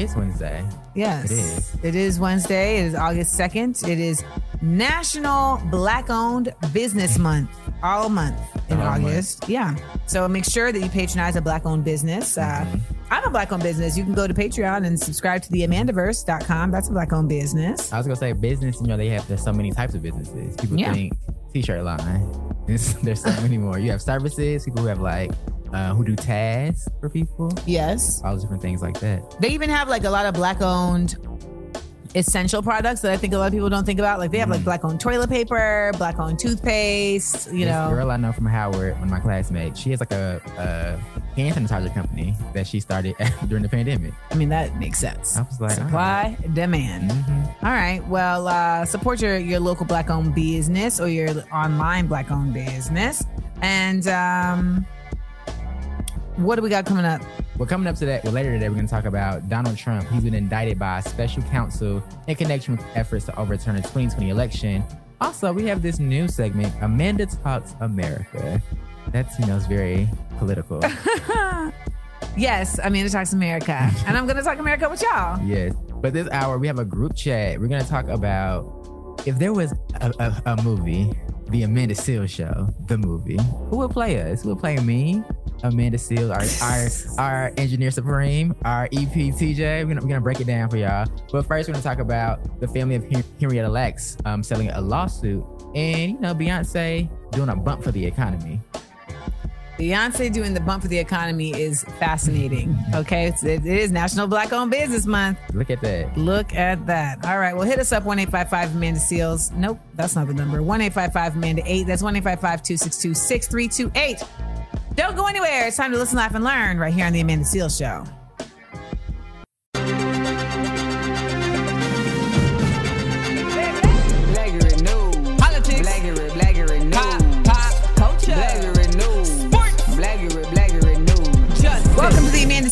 Is Wednesday. Yes. It is. It is Wednesday. It is August 2nd. It is National Black Owned Business Month, all month in All month. August. Yeah. So make sure that you patronize a black owned business. Uh, Mm-hmm. I'm a black owned business. You can go to Patreon and subscribe to the Amandaverse.com. That's a black owned business. I was gonna say business. You know, they have there's so many types of businesses. People Yeah. think t-shirt line. There's, there's so many more. You have services. People who have like uh, who do tasks for people. Yes. All those different things like that. They even have like a lot of black owned essential products that I think a lot of people don't think about. Like they have like black owned toilet paper, black owned toothpaste, you this know. girl I know from Howard, one of my classmates. She has like a, a hand sanitizer company that she started during the pandemic. I mean, that makes sense. I was like, Supply, demand. Mhm. All right. Well, uh, support your, your local black owned business or your online black owned business. And um, what do we got coming up? Well, coming up to that, well, later today, we're going to talk about Donald Trump. He's been indicted by a special counsel in connection with efforts to overturn the 2020 election. Also, we have this new segment, Amanda Talks America. That's, you know, it's very political. Yes, Amanda Talks America. and I'm going to talk America with y'all. yes. But this hour, we have a group chat. We're going to talk about if there was a, a, a movie, The Amanda Seales Show, the movie, who would play us? Who would play me? Amanda Seales, our, our our engineer supreme, our EP TJ. We're gonna, we're gonna break it down for y'all. But first, we're gonna talk about the family of Hen- Henrietta Lacks um, selling a lawsuit, and you know Beyonce doing a bump for the economy. Beyonce doing the bump for the economy is fascinating. Okay. It's, it is National Black Owned Business Month. Look at that. Look at that. All right. Well, hit us up 1 855 Amanda Seales. Nope, that's not the number. 1 855 Amanda 8. That's 1 855 262 6328. Don't go anywhere. It's time to listen, laugh, and learn right here on The Amanda Seales Show.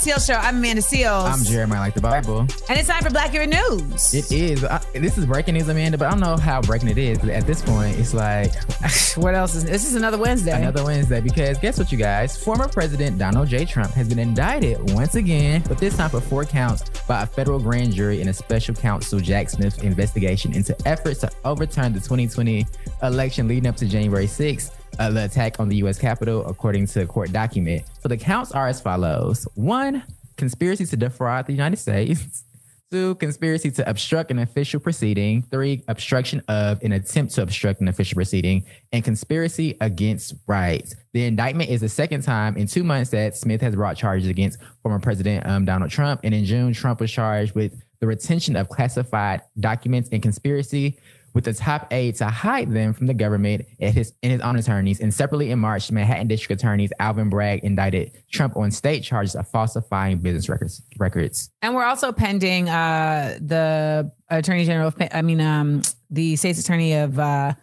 To The Amanda Seales Show. I'm Amanda Seales. I'm Jeremiah, like the Bible. And it's time for Blackurate News. It is. I, this is breaking news, Amanda, but I don't know how breaking it is. At this point, it's like what else is this? is another Wednesday. Another Wednesday because guess what, you guys? Former President Donald J. Trump has been indicted once again, but this time for four counts by a federal grand jury in a special counsel Jack Smith's investigation into efforts to overturn the 2020 election leading up to January 6th. The attack on the U.S. Capitol, according to a court document. So the counts are as follows: one, conspiracy to defraud the United States. Two, conspiracy to obstruct an official proceeding. Three, obstruction of an attempt to obstruct an official proceeding. And conspiracy against rights. The indictment is the second time in two months that Smith has brought charges against former President um, Donald Trump. And in June, Trump was charged with the retention of classified documents and conspiracy with the top aide to hide them from the government and his, and his own attorneys. And separately in March, Manhattan District Attorneys Alvin Bragg indicted Trump on state charges of falsifying business records. records. And we're also pending uh, the Attorney General, of, I mean, um, the state's attorney of uh,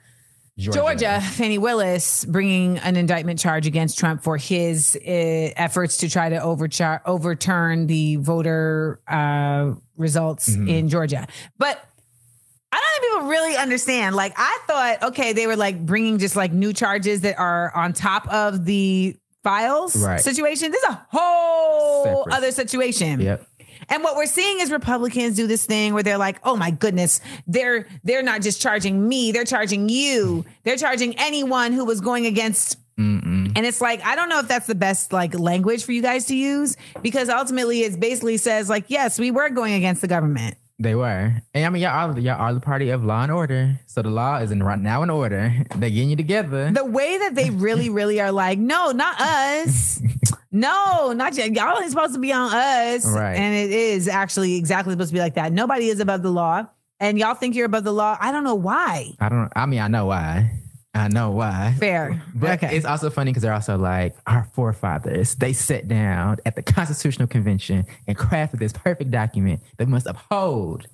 Georgia. Fani Willis, bringing an indictment charge against Trump for his uh, efforts to try to overchar- overturn the voter uh, results in Georgia. But I don't think people really understand. Like, I thought, okay, they were like bringing just like new charges that are on top of the files Right. situation. This is a whole Separate. other situation. Yep. And what we're seeing is Republicans do this thing where they're like, "Oh my goodness, they're they're not just charging me, they're charging you. They're charging anyone who was going against Mm-mm. and it's like, I don't know if that's the best like language for you guys to use because ultimately it basically says like, yes, we were going against the government. They were. And I mean, y'all are, y'all are the party of law and order. So the law is in right now in order. They're getting you together. The way that they really, really are like, no, not us. No, not yet. Y'all ain't supposed to be on us. Right. And it is actually exactly supposed to be like that. Nobody is above the law. And y'all think you're above the law. I don't know why. I don't. I mean, I know why. I know why. Fair. But okay. it's also funny because they're also like our forefathers. They sat down at the Constitutional Convention and crafted this perfect document that we must uphold.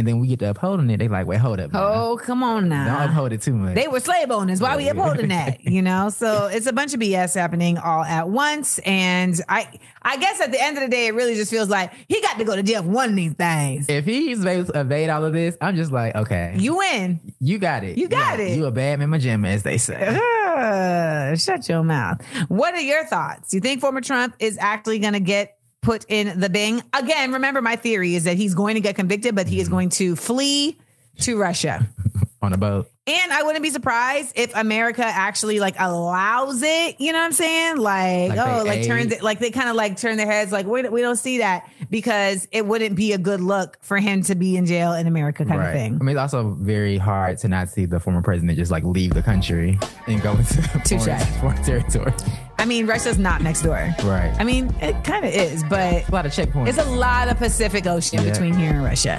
And then we get to upholding it. They like, wait, hold up. now. oh, come on now. Don't uphold it too much. They were slave owners. Why are we upholding that? You know, so it's a bunch of BS happening all at once. And I, I guess at the end of the day, it really just feels like he got to go to jail for one of these things. if he's able to evade all of this, I'm just like, okay, You win. you got it. You got it. You a bad man, mama jam, as they say. Uh, shut your mouth. What are your thoughts? Do You think former Trump is actually going to get put in the Bing? Again, remember my theory is that he's going to get convicted, but he is mm-hmm. going to flee to Russia. On a boat. And I wouldn't be surprised if America actually like allows it. You know what I'm saying? Like, Like oh, like turns it, like they kind of like turn their heads, like we, we don't see that because it wouldn't be a good look for him to be in jail in America, kind of thing. I mean, it's also very hard to not see the former president just like leave the country and go into foreign, foreign territory. I mean, Russia's not next door. Right. I mean, it kind of is, but a lot of checkpoints. It's a lot of Pacific Ocean Yeah. Mm-hmm. between here and Russia.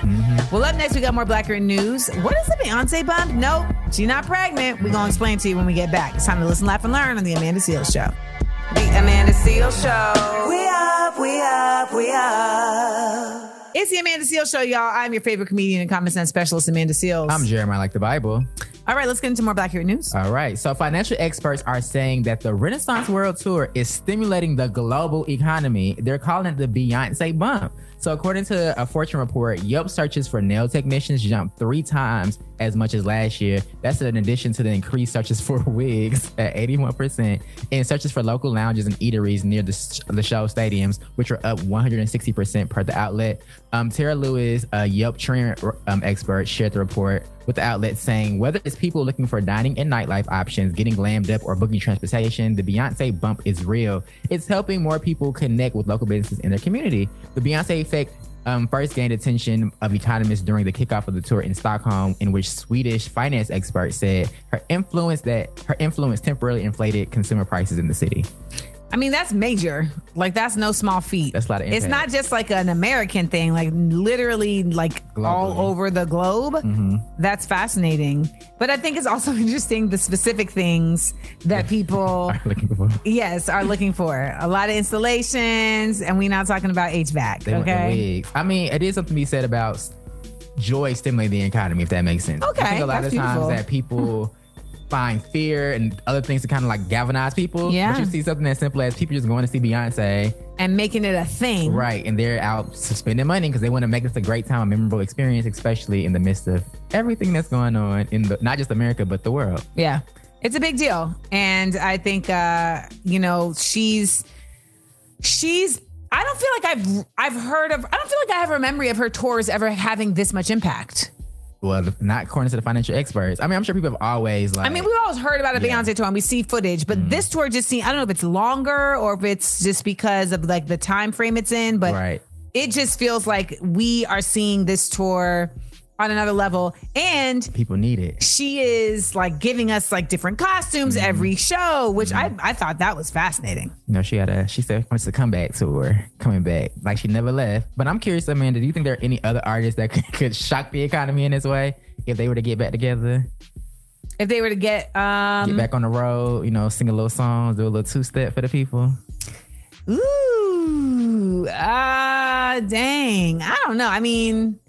Well, up next, we got more Blackurate news. What is the Beyonce bump? Nope, she's not pregnant. We're going to explain to you when we get back. It's time to listen, laugh, and learn on The Amanda Seales Show. The Amanda Seales Show. We up, we up, we up. It's The Amanda Seales Show, y'all. I'm your favorite comedian and common sense specialist, Amanda Seales. I'm Jeremiah, like the Bible. All right, let's get into more Blackurate news. All right. So financial experts are saying that the Renaissance World Tour is stimulating the global economy. They're calling it the Beyonce bump. So according to a Fortune report, Yelp searches for nail technicians jumped three times as much as last year. That's in addition to the increased searches for wigs at 81% and searches for local lounges and eateries near the, the show stadiums, which are up 160% per the outlet. Um, Tara Lewis, a Yelp trend um, expert, shared the report with the outlet saying whether it's people looking for dining and nightlife options, getting glammed up, or booking transportation, the Beyonce bump is real. It's helping more people connect with local businesses in their community. The Beyonce effect um, first gained attention of economists during the kickoff of the tour in Stockholm, in which Swedish finance experts said her influence that her influence temporarily inflated consumer prices in the city. I mean, that's major. Like, that's no small feat. That's a lot of It's not just like an American thing, like literally, like all over the globe. Mm-hmm. That's fascinating. But I think it's also interesting the specific things that people, Looking for yes, are looking for. A lot of installations, and we're not talking about HVAC. They okay. I mean, it is something to be said about joy stimulating the economy, if that makes sense. Okay, I think a lot of times beautiful. that people find fear and other things to kind of like galvanize people. Yeah. But you see something as simple as people just going to see Beyonce, And making it a thing. right? And they're out spending money because they want to make this a great time, a memorable experience, especially in the midst of everything that's going on in the not just America but the world. Yeah. It's a big deal. And I think uh, you know, she's she's I don't feel like I've I've heard of I don't feel like I have a memory of her tours ever having this much impact. Well, not according to the financial experts. I mean, I'm sure people have always like. I mean, we've always heard about a Yeah. Beyonce tour and we see footage, but mm. this tour just seems I don't know if it's longer or if it's just because of like the time frame it's in, but right. it just feels like we are seeing this tour on another level. And People need it. she is like giving us like different costumes Mm-hmm. every show, which I, I thought that was fascinating. You know, she had a she said wants to come back tour, coming back like she never left. But I'm curious, Amanda, do you think there are any other artists that could, could shock the economy in this way if they were to get back together, If they were to get um get back on the road, you know, sing a little song, do a little two step for the people? ooh ah dang. I don't know. I mean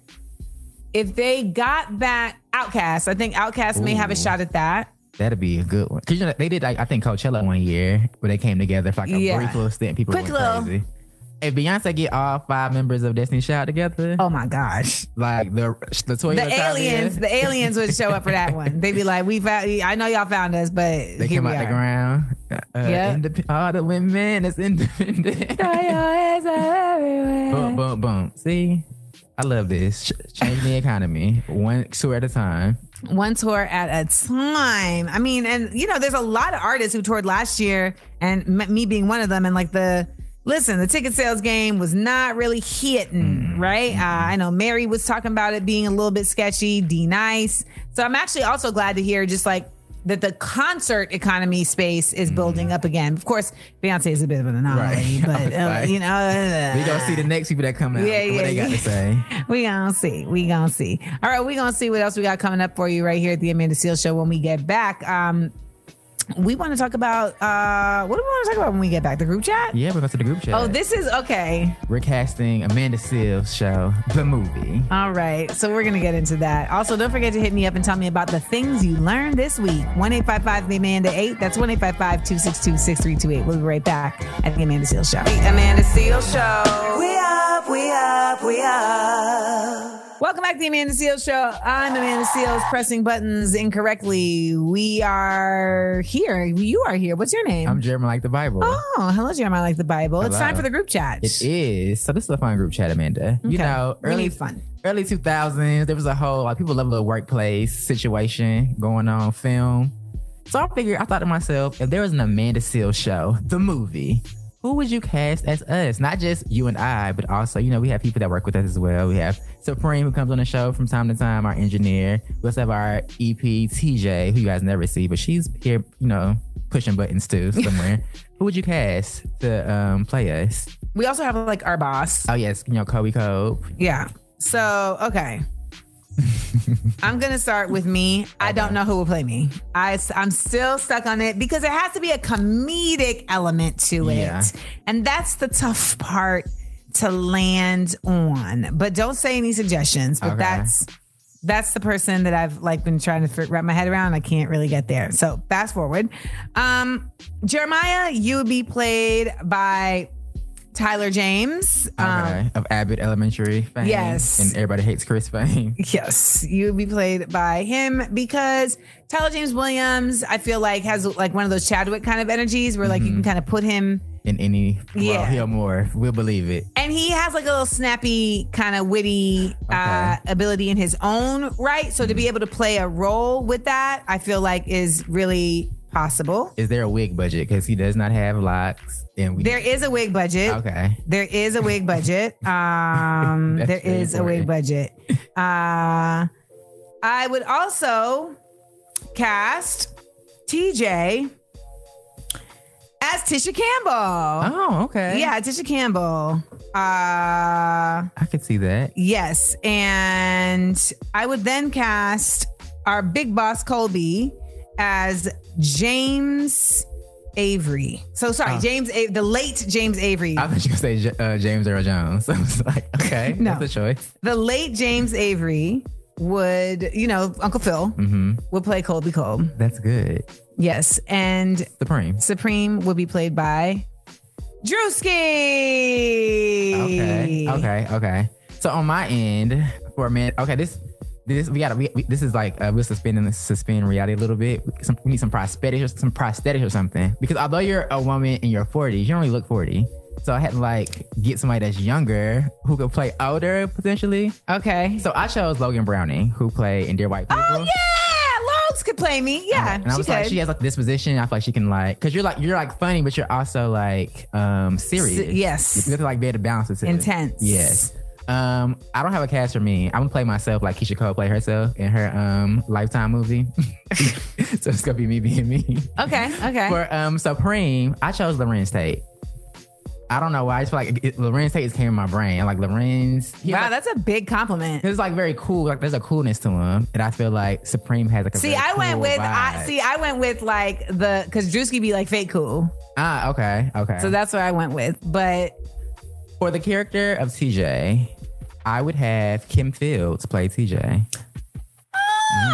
if they got back OutKast, I think OutKast may have a shot at that. That'd be a good one. Cause you know they did like I think Coachella one year where they came together for like a Yeah. brief little stint. People Quick went little- crazy. If Beyonce get all five members of Destiny Child together, Oh my gosh. like the the The aliens, the aliens would show up for that one. They'd be like, "We found. I know y'all found us, but they we out the ground. Uh, Yeah. indep- all the women is independent. Toyota is everywhere. Boom, boom, boom. See, I love this. Ch- change the economy one tour at a time. one tour at a time. I mean, and you know, there's a lot of artists who toured last year, and m- me being one of them. And like the listen, the ticket sales game was not really hitting, right? Uh, I know Mary was talking about it being a little bit sketchy. D Nice. So I'm actually also glad to hear just like that the concert economy space is building up again. Of course, Beyonce is a bit of an anomaly, Right. but uh, you know, uh, We gonna see the next people that come out. Yeah, what yeah, they got to say. we gonna see. We gonna see. All right, we gonna see what else we got coming up for you right here at the Amanda Seales Show when we get back. Um, we want to talk about uh, what do we want to talk about when we get back? The group chat. Yeah, we're going to the group chat. Oh, this is okay. we're casting Amanda Seales show, the movie. All right. So we're going to get into that. Also, don't forget to hit me up and tell me about the things you learned this week. 1 855 The Amanda 8. That's 1 855 262 6328. We'll be right back at The Amanda Seales Show. The Amanda Seales Show. We up, we up, we up. Welcome back to The Amanda Seales Show. I'm Amanda Seales, pressing buttons incorrectly. We are here. You are here. What's your name? I'm Jeremy like the Bible. oh, hello, Jeremiah, like the Bible. It's Hello. time for the group chat. It is. So this is a fun group chat, Amanda. You Okay. know, We early need fun. early 2000s, there was a whole like people love a workplace situation going on, film. So I figured, I thought to myself, if there was an Amanda Seales show, the movie, who would you cast as us? Not just you and I, but also, you know, we have people that work with us as well. We have Supreme who comes on the show from time to time, our engineer. We also have our EP TJ, who you guys never see, but she's here, you know, pushing buttons too somewhere. who would you cast to um, play us? We also have like our boss. Oh yes, you know, Kobe Cove. Yeah. So, okay. I'm going to start with me. I don't know who will play me. I, am still stuck on it because there has to be a comedic element to it. Yeah. And that's the tough part to land on. But don't say any suggestions. But Okay. that's that's the person that I've like been trying to wrap my head around. I can't really get there. So fast forward. Um, Jeremiah, you would be played by Tyler James. Um, of Abbott Elementary fame. Yes. And everybody hates Chris fame. Yes, you would be played by him because Tyler James Williams, I feel like has like one of those Chadwick kind of energies where like you can kind of put him In any Yeah. well, he'll more. We'll believe it. and he has like a little snappy kind of witty uh, ability in his own right. So to be able to play a role with that, I feel like is really possible. Is there a wig budget? Because he does not have locks. And we There is a wig budget. Okay. There is a wig budget. Um, there a wig budget. Uh, I would also cast TJ as Tisha Campbell. Oh, okay. Yeah, Tisha Campbell. Uh, I could see that. yes, and I would then cast our big boss Colby as James Avery. So sorry, Oh. James, A- the late James Avery. I thought you were going to say uh, James Earl Jones. I was like, okay. No. That's a choice. the late James Avery would, you know, Uncle Phil hmm would play Colby Cole. That's good. Yes. And Supreme. Supreme would be played by Drewski. Okay. Okay. Okay. So on my end, for a minute, okay, this this we gotta we, we, this is like uh, we're suspending suspend reality a little bit. Some, we need some prosthetics or some prosthetics or something because although you're a woman in your 40s, you don't really look 40. So I had to like get somebody that's younger who could play older potentially. Okay. So I chose Logan Browning, who played in Dear White People. oh yeah, Logs could play me. Yeah, And I was could. like, she has like this position. I feel like she can like, cause you're like you're like funny, but you're also like um serious. Se- yes. you have to like be able to balance it. Intense. Yes. Um, I don't have a cast for me. I'm gonna play myself like Keyshia Cole play herself in her um Lifetime movie. so it's gonna be me being me. okay. Okay. For um Supreme, I chose Larenz Tate. I don't know why. I just feel like it, Larenz Tate just came in my brain. Like Larenz, wow, like, that's a big compliment. it's like very cool. Like there's a coolness to him, and I feel like Supreme has like a See, I went cool with I see. I went with like the because Drewski be like fake cool, Ah, okay, okay. so that's what I went with. But For the character of TJ, I would have Kim Fields play TJ. oh,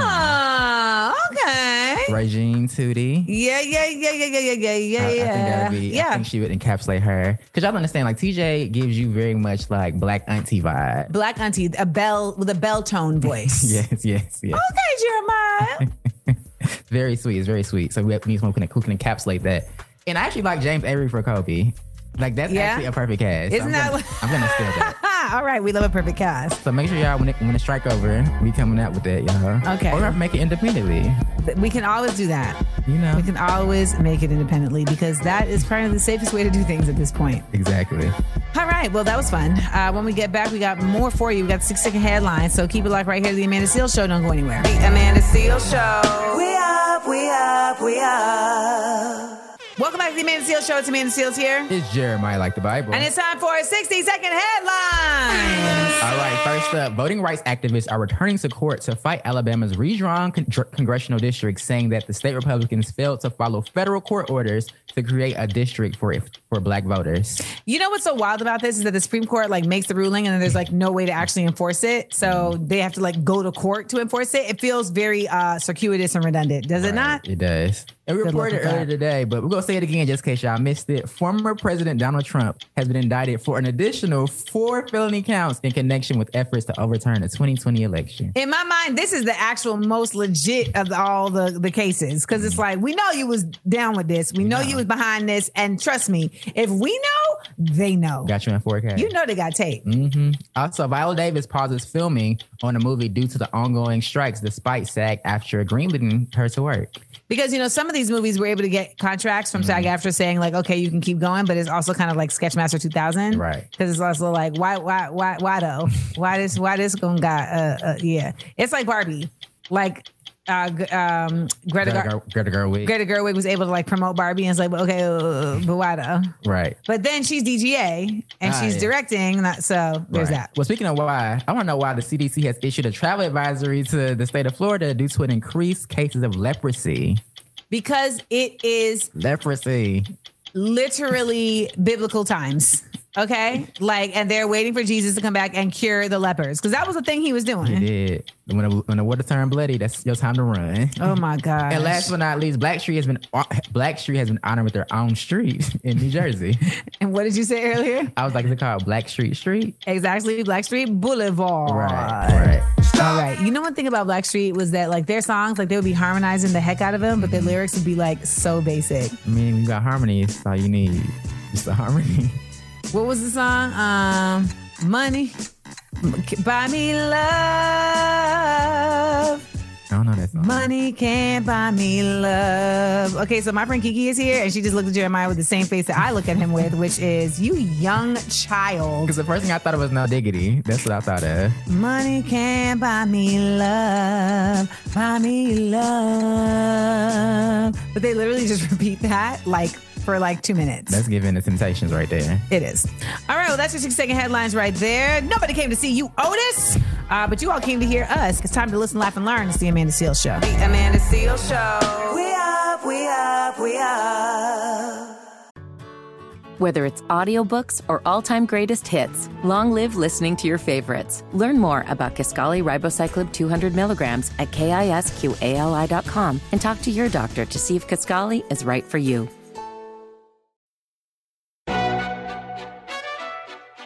ah, okay. Regine Tootie. Yeah, yeah, yeah, yeah, yeah, yeah, yeah, yeah, I, I think that would be. I yeah. think she would encapsulate her because y'all understand. Like TJ gives you very much like black auntie vibe. Black auntie, a bell with a bell tone voice. Yes, yes, yes. Okay, Jeremiah. Very sweet. It's very sweet. So we have, we need someone who can, who can encapsulate that. And I actually like James Avery for Kobe. Like that's Yeah? actually a perfect cast. Isn't I'm that Gonna, I'm gonna steal that. All right, we love a perfect cast. So make sure y'all when it, when the strike over, we coming out with that, y'all. Okay. Or we have to make it independently. We can always do that. You know. We can always make it independently because that is probably the safest way to do things at this point. Exactly. All right, well, that was fun. Uh, when we get back, we got more for you. We got six second headlines, so keep it locked right here to the Amanda Seales Show. Don't go anywhere. The Amanda Seales Show. We up, we up, we up. Welcome back to the Amanda Seales Show. It's Amanda Seales here. It's Jeremiah like the Bible. And it's time for a 60 second headline. All right, first up, voting rights activists are returning to court to fight Alabama's redrawn con- congressional district, saying that the state Republicans failed to follow federal court orders to create a district for for black voters. You know what's so wild about this is that the Supreme Court like makes the ruling and then there's like no way to actually enforce it. So they have to like go to court to enforce it. It feels very uh circuitous and redundant, does it not? It does. And we reported earlier today, but we're gonna say it again just in case y'all missed it. Former President Donald Trump has been indicted for an additional four felony counts in connection with efforts to overturn the 2020 election. In my mind, this is the actual most legit of all the, the cases because it's like we know you was down with this, we know you was behind this, and trust me, if we know, they know. Got you in 4K. You know they got tape. hmm Also, Viola Davis pauses filming on the movie due to the ongoing strikes, despite SAG-AFTRA greenlighting her to work. Because you know some of these movies were able to get contracts from SAG-AFTRA saying like, okay, you can keep going, but it's also kind of like Sketchmaster 2000, Right. Because it's also like, why, why, why, why though? why this, why this gonna got? Uh, uh, yeah, it's like Barbie, like uh, um, Greta, Greta, Gar- Greta Gerwig. Greta Gerwig was able to like promote Barbie, and it's like, okay, uh, though? Right. But then she's DGA and Ah, she's yeah. directing, that, so there's Right. that. Well, speaking of why, I want to know why the CDC has issued a travel advisory to the state of Florida due to an increased cases of leprosy. Because it is Leprosy. literally biblical times. Okay, like, and they're waiting for Jesus to come back and cure the lepers because that was the thing he was doing. He did. When the, when the water turned bloody, that's your time to run. Oh my god! And last but not least, Black Street has been Black Street has been honored with their own street in New Jersey. and what did you say earlier? I was like, is it called Black Street Street? Exactly, Blackstreet Boulevard. Right, right. All right. You know one thing about Blackstreet was that like their songs, like they would be harmonizing the heck out of them, but their lyrics would be like so basic. I mean, you got harmony. It's all you need. Just the harmony. What was the song? Um, money, buy me love. I don't know that song. Money can't buy me love. Okay, so my friend Kiki is here, and she just looked at Jeremiah with the same face that I look at him with, which is you young child. Because the first thing I thought of was No Diggity. That's what I thought of. Money can't buy me love, buy me love. But they literally just repeat that like for like two minutes. That's giving the Temptations right there. It is. All right, well, that's your six second headlines right there. Nobody came to see you, Otis, uh, but you all came to hear us. It's time to listen, laugh, and learn. It's the Amanda Seales Show. The Amanda Seales Show. We up, we up, we up. Whether it's audiobooks or all-time greatest hits, long live listening to your favorites. Learn more about Kisqali Ribociclib 200 milligrams at kisqali.com and talk to your doctor to see if Kisqali is right for you.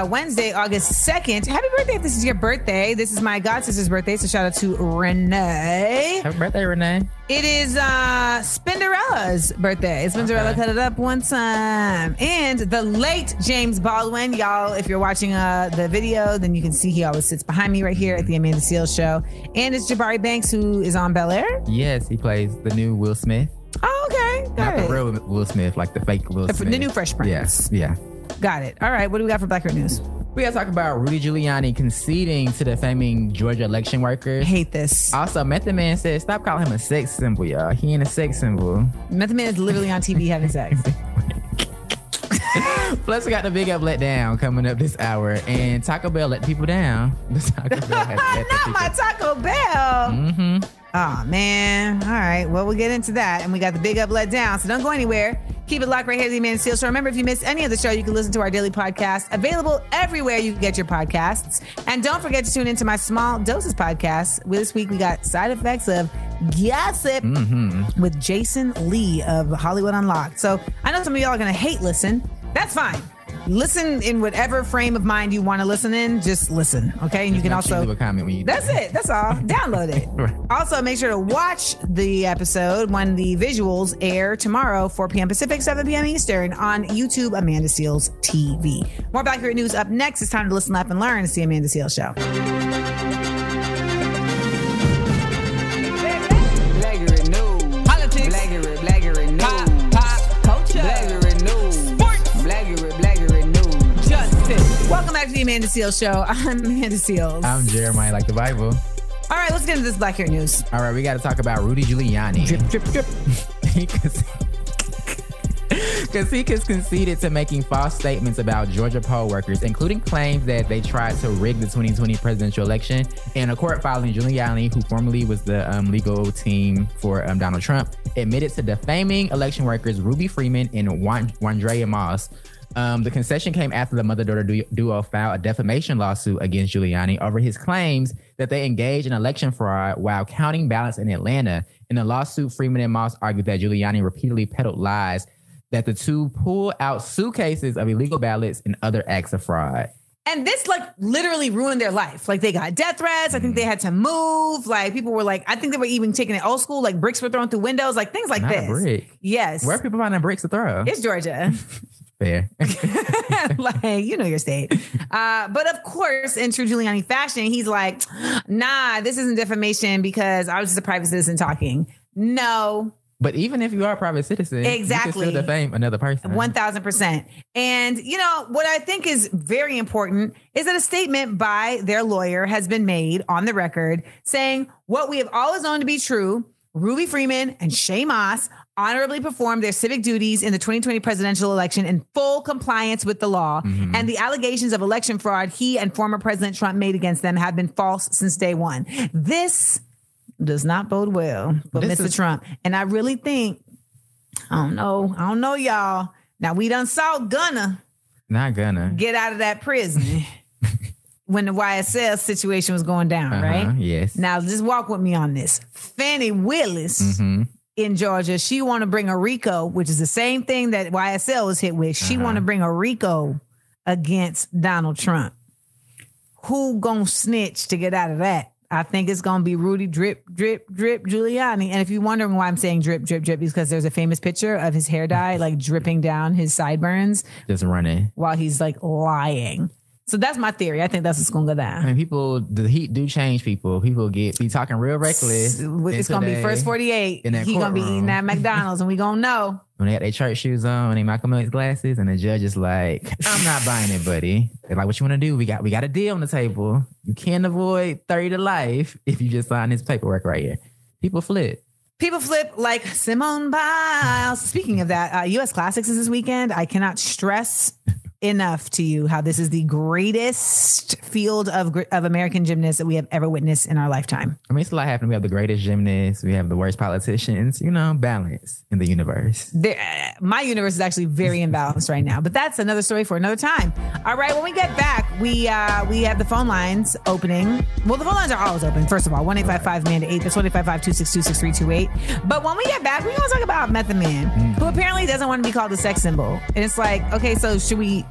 Uh, Wednesday, August 2nd. Happy birthday if this is your birthday. This is my god sister's birthday, so shout out to Renee. Happy birthday, Renee. It is uh Spinderella's birthday. Spinderella Okay. cut it up one time. And the late James Baldwin. Y'all, if you're watching uh the video, then you can see he always sits behind me right here at the Amanda Seales show. And it's Jabari Banks who is on Bel Air. Yes, he plays the new Will Smith. Oh, okay. Got Not the real Will Smith, like the fake Will Smith. the new Fresh Prince. Yes, yeah. Got it. All right. What do we got for Blackurate News? We gotta talk about Rudy Giuliani conceding to defaming Georgia election workers. Hate this. Also, Method Man said, "Stop calling him a sex symbol, y'all. He ain't a sex symbol." Method Man is literally on TV having sex. Plus, we got the big up let down coming up this hour, and Taco Bell let people down. The Taco Bell has Not my Taco Bell. Mm-hmm. Oh man. All right. Well, we'll get into that. And we got the big up let down. So don't go anywhere. Keep it locked right here at the Man Seal Show. Remember, if you miss any of the show, you can listen to our daily podcast available everywhere you can get your podcasts. And don't forget to tune into my Small Doses podcast. This week we got side effects of gossip mm-hmm. with Jason Lee of Hollywood Unlocked. So I know some of y'all are going to hate listen. That's fine. Listen in whatever frame of mind you want to listen in. Just listen, okay? And you can also leave a comment when you. that's it. That's all. Download it. Right. Also, make sure to watch the episode when the visuals air tomorrow, 4 p.m. Pacific, 7 p.m. Eastern on YouTube, Amanda Seales TV. More Blackurate News up next. It's time to listen, laugh, and learn. It's the Amanda Seales Show. Back to the Amanda Seales Show. I'm Amanda Seales. I'm Jeremiah, like the Bible. all right, let's get into this Blackurate News. All right, we got to talk about Rudy Giuliani. Drip, drip, drip. Because he has conceded to making false statements about Georgia poll workers, including claims that they tried to rig the 2020 presidential election. In a court filing, Giuliani, who formerly was the um, legal team for um, Donald Trump, admitted to defaming election workers Ruby Freeman and Wan- Wandrea Moss. Um, the concession came after the mother-daughter duo filed a defamation lawsuit against Giuliani over his claims that they engaged in election fraud while counting ballots in Atlanta. In the lawsuit, Freeman and Moss argued that Giuliani repeatedly peddled lies that the two pulled out suitcases of illegal ballots and other acts of fraud. And this like literally ruined their life. Like they got death threats. I think they had to move. Like people were like, I think they were even taking it old school. Like bricks were thrown through windows. Like things like Not this. brick. Yes. Where are people finding bricks to throw? It's Georgia. Fair. like you know your state. Uh, but of course, in true Giuliani fashion, he's like, "Nah, this isn't defamation because I was just a private citizen talking." No, but even if you are a private citizen, Exactly. you can still defame another person. one thousand percent. And you know what I think is very important is that a statement by their lawyer has been made on the record saying what we have always known to be true. Ruby Freeman and Shay Moss honorably performed their civic duties in the 2020 presidential election in full compliance with the law. And the allegations of election fraud he and former President Trump made against them have been false since day one. This does not bode well for This Mr. is- Trump. And I really think, I don't know, I don't know, y'all. Now we done saw Gunna Not gonna. get out of that prison when the YSL situation was going down, Uh-huh, right? Yes. Now just walk with me on this. Fani Willis Mhm. In Georgia, she want to bring a RICO, which is the same thing that YSL was hit with. She Uh-huh. want to bring a RICO against Donald Trump. Who gonna snitch to get out of that? I think it's gonna be Rudy Drip Drip Drip Giuliani. And if you're wondering why I'm saying drip drip drip, is because there's a famous picture of his hair dye like dripping down his sideburns Just running. while he's like lying. So that's my theory. I think that's what's gonna go down. I mean, people, the heat do change people. People get be talking real reckless. It's gonna be first 48. in that He gonna be eating at McDonald's and we gonna know. when they had their church shoes on and they Malcolm X glasses, and the judge is like, "I'm not buying it, buddy." They're like, "What you want to do? We got we got a deal on the table. You can't avoid thirty to life if you just sign this paperwork right here." People flip. People flip like Simone Biles. Speaking of that, uh, U.S. Classics is this weekend. I cannot stress enough to you how this is the greatest field of of American gymnasts that we have ever witnessed in our lifetime. I mean, it's a lot happening. We have the greatest gymnasts. We have the worst politicians. You know, balance in the universe. There, uh, my universe is actually very imbalanced right now, but that's another story for another time. All right, when we get back, we uh, we have the phone lines opening. Well, the phone lines are always open. First of all, one eight five five man to eight. That's one eight five five two six two six three two eight. But when we get back, we're gonna talk about Method Man, who apparently doesn't want to be called a sex symbol. And it's like, okay, so should we?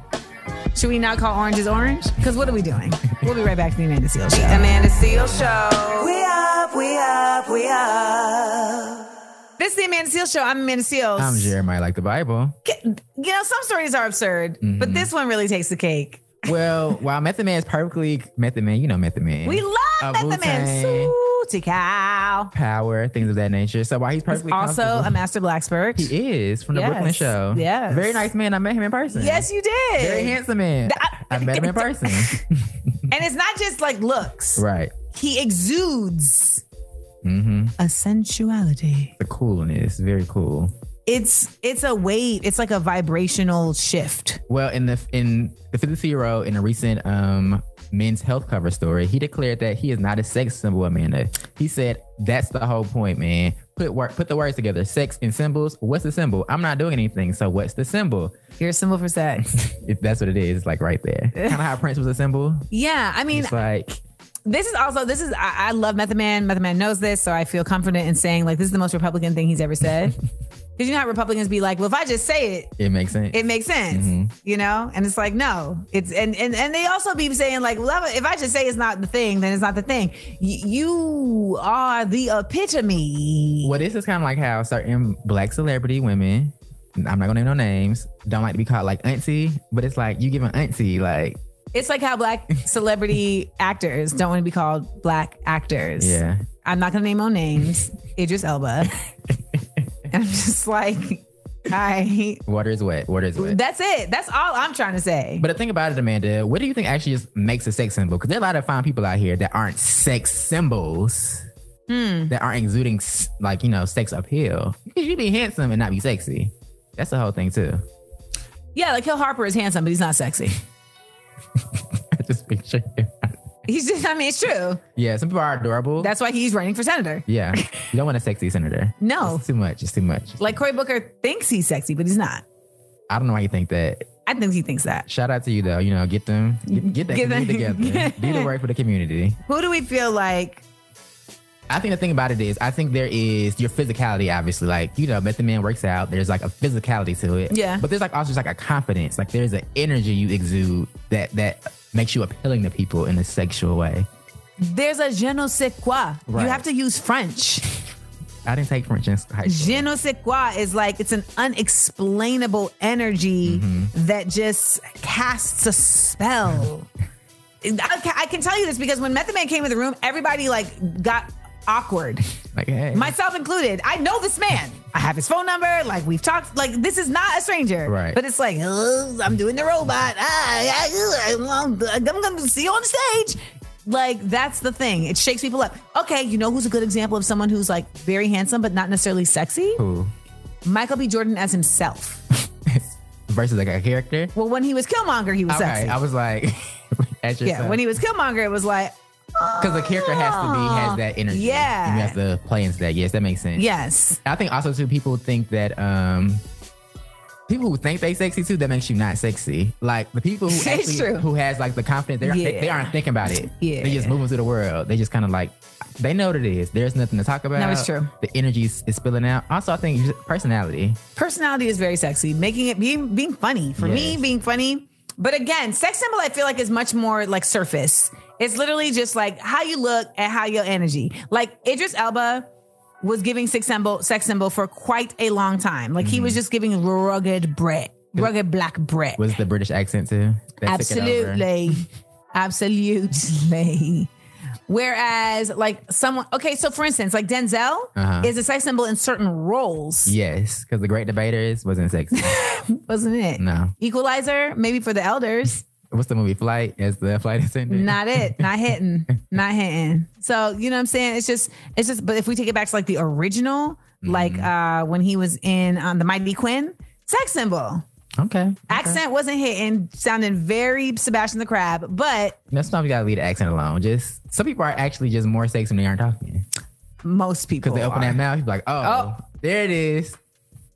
Should we not call oranges orange? Because what are we doing? We'll be right back to the Amanda Seales Show. Amanda Seales Show. We up, we up, we up. This is the Amanda Seales Show. I'm Amanda Seales. I'm Jeremiah, like the Bible. You know, some stories are absurd, but this one really takes the cake. Well, while Method Man is perfectly Method Man, you know Method Man. We love Uh, Method Man. Wu-Tang, Suti cow. Power, things of that nature. So while he's perfectly Also a master blacksburg. he is from the Yes, Brooklyn show. Yeah, very nice man. I met him in person. Yes, you did. very handsome man. I- I met him in person. And it's not just like looks. right. He exudes Mm-hmm. a sensuality. The coolness, very cool. It's it's a wave. It's like a vibrational shift. Well, in the in the 50 year old in a recent um men's health cover story, he declared that he is not a sex symbol, Amanda. He said that's the whole point, man. put wor- put the words together. Sex and symbols. What's the symbol? I'm not doing anything. So what's the symbol? You're a symbol for sex. If that's what it is, it's like right there. kind of how Prince was a symbol. yeah, I mean, It's like this is also this is I, I love Method Man. Method Man knows this, so I feel confident in saying like this is the most Republican thing he's ever said. Because you know how Republicans be like, well, if I just say it, it makes sense. it makes sense, mm-hmm. you know, and it's like no, it's and and and they also be saying like, well, if I just say it's not the thing, then it's not the thing. Y- you are the epitome. well, this is kind of like how certain black celebrity women. I'm not gonna name no names. Don't like to be called like auntie, but it's like you give an auntie like It's like how black celebrity actors don't want to be called black actors. yeah. I'm not gonna name no names. Idris Elba. and I'm just like, I. Water is wet. Water is wet. That's it. That's all I'm trying to say. But the thing about it, Amanda, what do you think actually just makes a sex symbol? Because there are a lot of fine people out here that aren't sex symbols, Hmm. that aren't exuding like you know sex appeal. Because you be handsome and not be sexy. That's the whole thing too. yeah, like Hill Harper is handsome, but he's not sexy. I just picture. He's just. I mean, it's true. yeah, some people are adorable. That's why he's running for senator. yeah, you don't want a sexy senator. No. it's too much. It's too much. Like Cory Booker thinks he's sexy, but he's not. I don't know why you think that. I think he thinks that. Shout out to you though. You know, get them, get, get that Get them- community together. Do the work for the community. Who do we feel like? I think the thing about it is, I think there is your physicality, obviously. Like, you know, Method Man works out. There's like a physicality to it. Yeah. But there's like also just like a confidence. Like there's an energy you exude that that makes you appealing to people in a sexual way. There's a je ne sais quoi. Right. You have to use French. I didn't take French in high school. Je ne sais quoi is like it's an unexplainable energy Mm-hmm. that just casts a spell. I, ca- I can tell you this because when Method Man came in the room, everybody like got awkward, Like, hey. myself included. I know this man. I have his phone number. Like we've talked. Like this is not a stranger. Right. But it's like "Oh, I'm doing the robot. Ah, ah, ah, ah I'm going to see you on stage. Like that's the thing. It shakes people up. Okay, you know who's a good example of someone who's like very handsome but not necessarily sexy? Who? Michael B. Jordan as himself. Versus like a character. Well, when he was Killmonger, he was Okay, sexy. I was like, yeah, when he was Killmonger, it was like, because the character has to be has that energy. Yeah. you have to play into that. Yes, that makes sense. yes, I think also too people think that um people who think they sexy too that makes you not sexy. Like the people who actually who has like the confidence they, they, they aren't thinking about it. Yeah. they just moving through the world. They just kind of like they know what it is. There's nothing to talk about. No, it's true. The energy is is spilling out. Also, I think personality. personality is very sexy. Making it being being funny for me, being funny. But again, sex symbol I feel like is much more like surface. It's literally just like how you look and how your energy. Like Idris Elba was giving sex symbol sex symbol for quite a long time. Like Mm-hmm. he was just giving rugged Brit, rugged black Brit. Was the British accent too? That took it over? Absolutely. Absolutely. Whereas, like someone, okay, so for instance, like Denzel Uh-huh. is a sex symbol in certain roles, Yes, because the Great Debaters wasn't sex, wasn't it? no. Equalizer, maybe for the elders. What's the movie Flight as the flight attendant? Not it. Not hitting. not hitting. So, you know what I'm saying? It's just, it's just, but if we take it back to like the original, like Mm-hmm. uh when he was in um, The Mighty Quinn, sex symbol. Okay. Accent wasn't hitting, sounding very Sebastian the Crab, but Now, sometimes you gotta leave the accent alone. Just some people are actually just more sexy when they aren't talking. most people. Because they open are. that mouth, you're like, oh, Oh. there it is.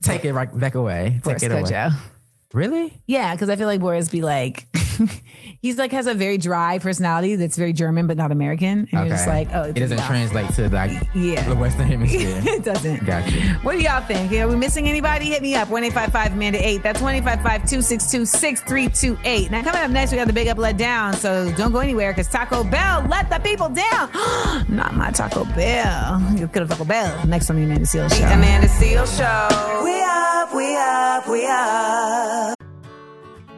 Take it right back away. Take it away. Really? Yeah, because I feel like Boris be like, he's like has a very dry personality that's very German but not American, and you're just like, oh, it doesn't no. translate to like Yeah. the Western Hemisphere. it doesn't. Gotcha. What do y'all think? Are we missing anybody? Hit me up. 1 Amanda 8. That's 1 262 6328. Now, coming up next, we got the big up, let down. So don't go anywhere because Taco Bell let the people down. Not my Taco Bell. You could have Taco Bell. Next on the Amanda Seales Show. Amanda Seales Show. We up, we up, we up.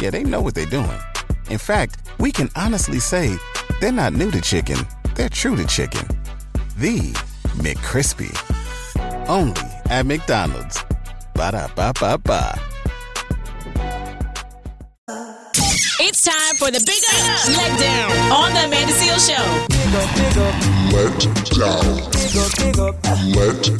Yeah, they know what they're doing. In fact, we can honestly say they're not new to chicken, they're true to chicken. The McCrispy. Only at McDonald's. Ba da ba ba ba. It's time for the Big Up Letdown on the Amanda Seales Show. I'm Amanda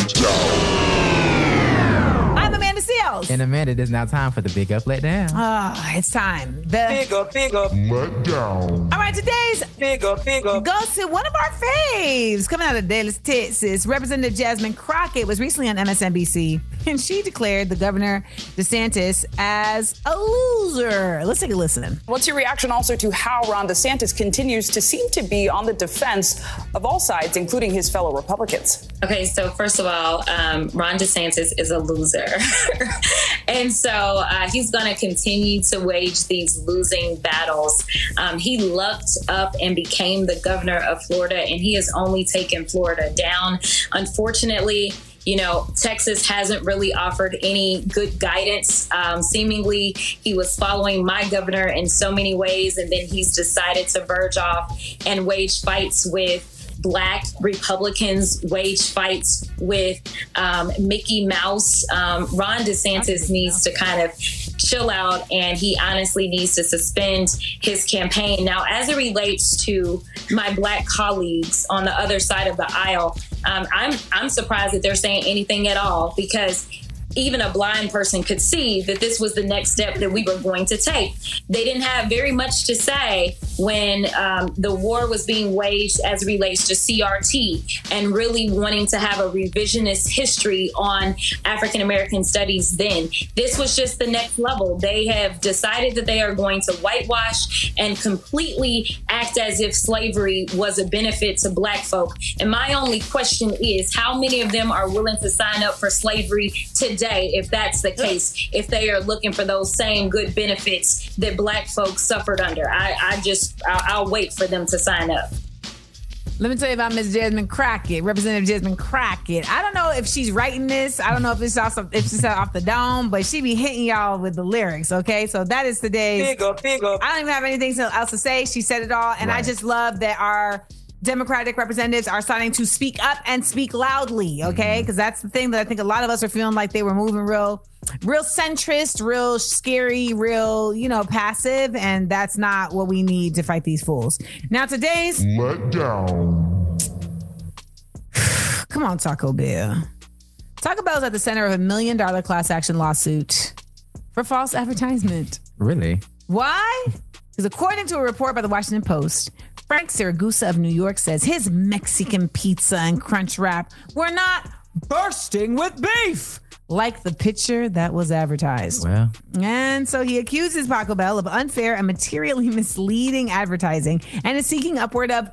Seales. a minute, it is now time for the big up, let down. Ah, it's time. The Big up, big up, let down. all right, today's big up, big up. goes to one of our faves coming out of Dallas, Texas. Representative Jasmine Crockett was recently on MSNBC, and she declared the governor DeSantis as a loser. Let's take a listen. What's your reaction also to how Ron DeSantis continues to seem to be on the defense of all sides, including his fellow Republicans? Okay, so first of all, um, Ron DeSantis is a loser. and so uh, he's going to continue to wage these losing battles. Um, he lucked up and became the governor of Florida, and he has only taken Florida down. Unfortunately, you know, Texas hasn't really offered any good guidance. Um, seemingly, he was following my governor in so many ways, and then he's decided to verge off and wage fights with black Republicans wage fights with um, Mickey Mouse. Um, Ron DeSantis needs to kind of chill out and he honestly needs to suspend his campaign. Now, as it relates to my black colleagues on the other side of the aisle, um, I'm, I'm surprised that they're saying anything at all because even a blind person could see that this was the next step that we were going to take. They didn't have very much to say when um, the war was being waged as relates to CRT and really wanting to have a revisionist history on African American studies then. This was just the next level. They have decided that they are going to whitewash and completely act as if slavery was a benefit to black folk. And my only question is how many of them are willing to sign up for slavery today if that's the case, if they are looking for those same good benefits that black folks suffered under? I, I just, I'll, I'll wait for them to sign up. Let me tell you about Miss Jasmine Crockett, Representative Jasmine Crockett. I don't know if she's writing this. I don't know if it's off if she's off the dome, but she be hitting y'all with the lyrics. Okay, so that is today's. Big up, big up. I don't even have anything else to say. She said it all, and I just love that our Democratic representatives are starting to speak up and speak loudly. Okay, mm-hmm. because that's the thing that I think a lot of us are feeling like they were moving real, real centrist, real scary, real you know passive, and that's not what we need to fight these fools. Now today's Let down. Come on, Taco Bell. Taco Bell is at the center of a million dollar class action lawsuit for false advertisement. Really? Why? Because according to a report by the Washington Post, Frank Siragusa of New York says his Mexican pizza and crunch wrap were not bursting with beef like the picture that was advertised. Well, And so he accuses Taco Bell of unfair and materially misleading advertising and is seeking upward of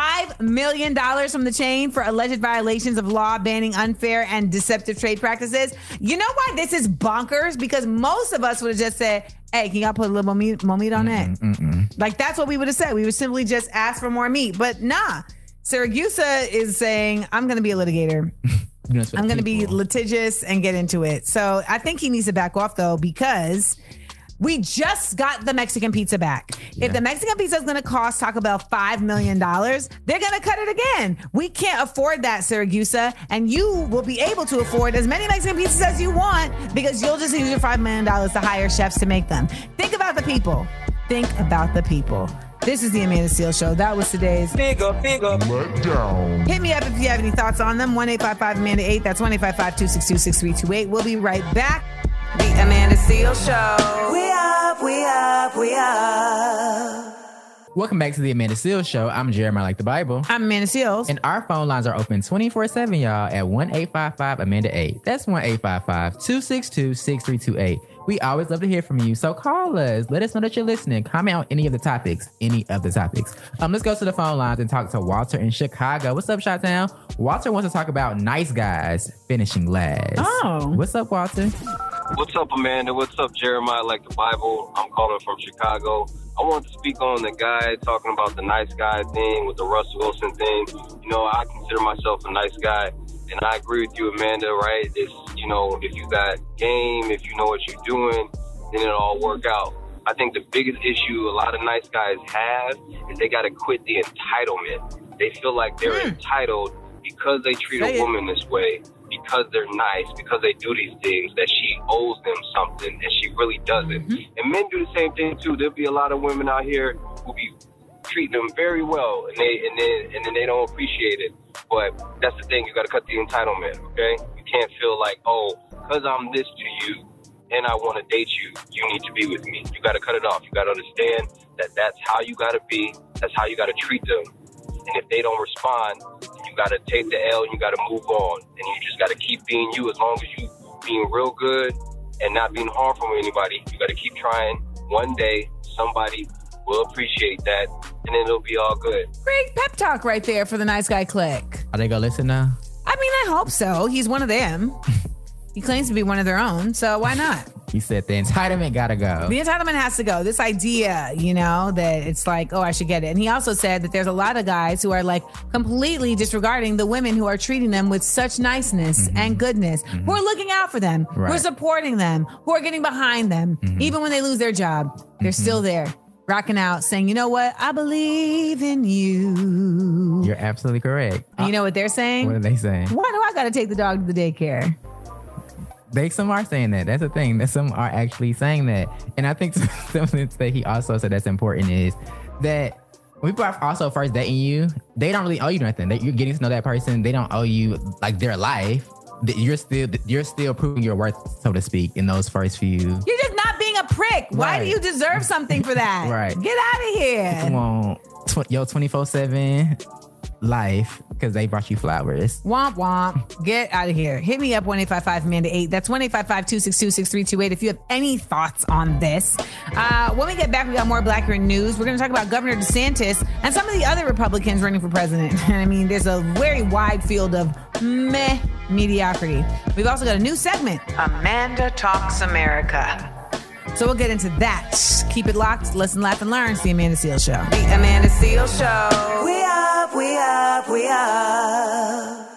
$5 million from the chain for alleged violations of law banning unfair and deceptive trade practices. You know why this is bonkers? Because most of us would have just said, hey, can y'all put a little more meat, more meat on that? Like, that's what we would have said. We would simply just ask for more meat. But nah, Siragusa is saying, I'm going to be a litigator. you know, it's for I'm going to be litigious and get into it. So I think he needs to back off though because we just got the Mexican pizza back. If the Mexican pizza is going to cost Taco Bell $5 million, they're going to cut it again. We can't afford that, Siragusa. And you will be able to afford as many Mexican pizzas as you want because you'll just use your $5 million to hire chefs to make them. Think about the people. Think about the people. This is the Amanda Seales Show. That was today's Big up, big up. Hit me up if you have any thoughts on them. 1 855 Amanda 8. That's 1 855 262 6328. We'll be right back. The Amanda Seales Show. We up, we up, we up. Welcome back to the Amanda Seales Show. I'm Jeremiah like the Bible. I'm Amanda Seales. And our phone lines are open 24 7, y'all, at 1 855 Amanda 8. That's 1 855 262 6328. We always love to hear from you. So call us. Let us know that you're listening. Comment on any of the topics. Any of the topics. Um, let's go to the phone lines and talk to Walter in Chicago. What's up, Shottown? Walter wants to talk about nice guys finishing last. Oh. What's up, Walter? What's up, Amanda? What's up, Jeremiah? Like the Bible. I'm calling from Chicago. I want to speak on the guy talking about the nice guy thing with the Russell Wilson thing. You know, I consider myself a nice guy, and I agree with you, Amanda. Right? It's you know, if you got game, if you know what you're doing, then it'll all work out. I think the biggest issue a lot of nice guys have is they got to quit the entitlement. They feel like they're hmm. entitled because they treat Say a it. woman this way because they're nice, because they do these things, that she owes them something, and she really doesn't. Mm-hmm. And men do the same thing too. There'll be a lot of women out here who be treating them very well, and they and then and then they don't appreciate it. But that's the thing. You got to cut the entitlement. Okay, you can't feel like, oh, because I'm this to you, and I want to date you, you need to be with me. You got to cut it off. You got to understand that that's how you got to be. That's how you got to treat them. And if they don't respond, you got to take the L and you got to move on. And you just got to keep being you as long as you being real good and not being harmful to anybody. You got to keep trying. One day, somebody will appreciate that, and then it'll be all good. Great pep talk right there for the nice guy clique. Are they gonna listen now? I mean, I hope so. He's one of them. he claims to be one of their own, so why not? He said the entitlement gotta go. The entitlement has to go. This idea, you know, that it's like, oh, I should get it. And he also said that there's a lot of guys who are like completely disregarding the women who are treating them with such niceness mm-hmm. and goodness, who mm-hmm. are looking out for them, who are supporting them, who are getting behind them. Mm-hmm. Even when they lose their job, they're still there, rocking out, saying, you know what? I believe in you. You're absolutely correct. And you know what they're saying? What are they saying? Why do I got to take the dog to the daycare? They some are saying that. That's the thing. That some are actually saying that. And I think something that he also said that's important is that when people are also first dating you, they don't really owe you nothing. That you're getting to know that person. They don't owe you like their life. That You're still you're still proving your worth, so to speak, in those first few. You're just not being a prick. Why do you deserve something for that? Right. Get out of here. Come on, tw- yo, twenty four seven life because they brought you flowers. Womp womp. Get out of here. Hit me up 1 Amanda 8. That's 1 262 6328 if you have any thoughts on this. Uh, when we get back, we got more Blackurate news. We're going to talk about Governor DeSantis and some of the other Republicans running for president. And I mean, there's a very wide field of meh mediocrity. We've also got a new segment Amanda Talks America. So we'll get into that. Keep it locked. Listen, laugh, and learn. It's the Amanda Seales Show. The Amanda Seales Show. We up, we up, we up.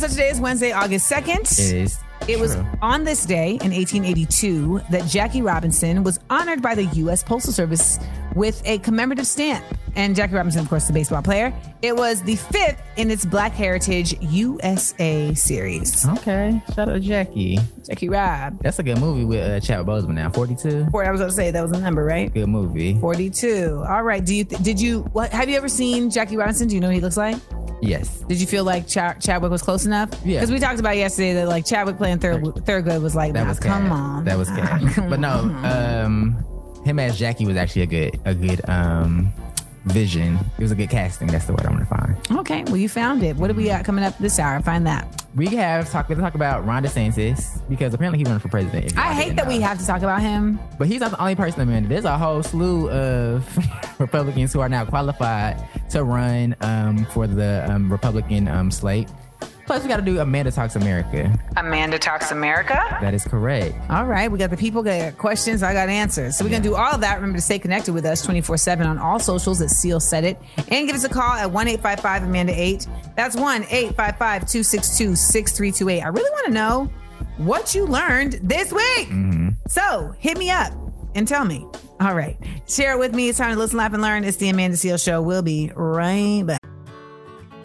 So today is Wednesday, August 2nd. It is. It was on this day in 1882 that Jackie Robinson was honored by the U.S. Postal Service with a commemorative stamp. And Jackie Robinson, of course, the baseball player. It was the fifth in its Black Heritage USA series. Okay, shout out to Jackie. Jackie Rob. That's a good movie with uh, Chadwick Boseman now. 42. Four, I was going to say that was a number, right? Good movie. 42. All right. Do you did you what have you ever seen Jackie Robinson? Do you know what he looks like? Yes. Did you feel like Ch- Chadwick was close enough? Yeah. Because we talked about yesterday that like Chadwick playing third Thurgood was like, That was come cat. on. That was cat. but no, um, him as Jackie was actually a good, a good um vision. It was a good casting. That's the word I'm gonna find. Okay, well, you found it. What do we got coming up this hour? Find that. We have talk. We're gonna talk about Ron DeSantis because apparently he's running for president. I hate that we have to talk about him. But he's not the only person. I mean, there's a whole slew of Republicans who are now qualified to run um, for the um, Republican um, slate. Plus, we got to do Amanda Talks America. Amanda Talks America. That is correct. All right, we got the people got questions. I got answers. So we're gonna do all of that. Remember to stay connected with us 24 seven on all socials at Seal Said It, and give us a call at one eight five five Amanda eight. That's one eight five five two six two six three two eight. I really want to know what you learned this week. Mm-hmm. So hit me up and tell me. All right, share it with me. It's time to listen, laugh, and learn. It's the Amanda Seales Show. We'll be right back.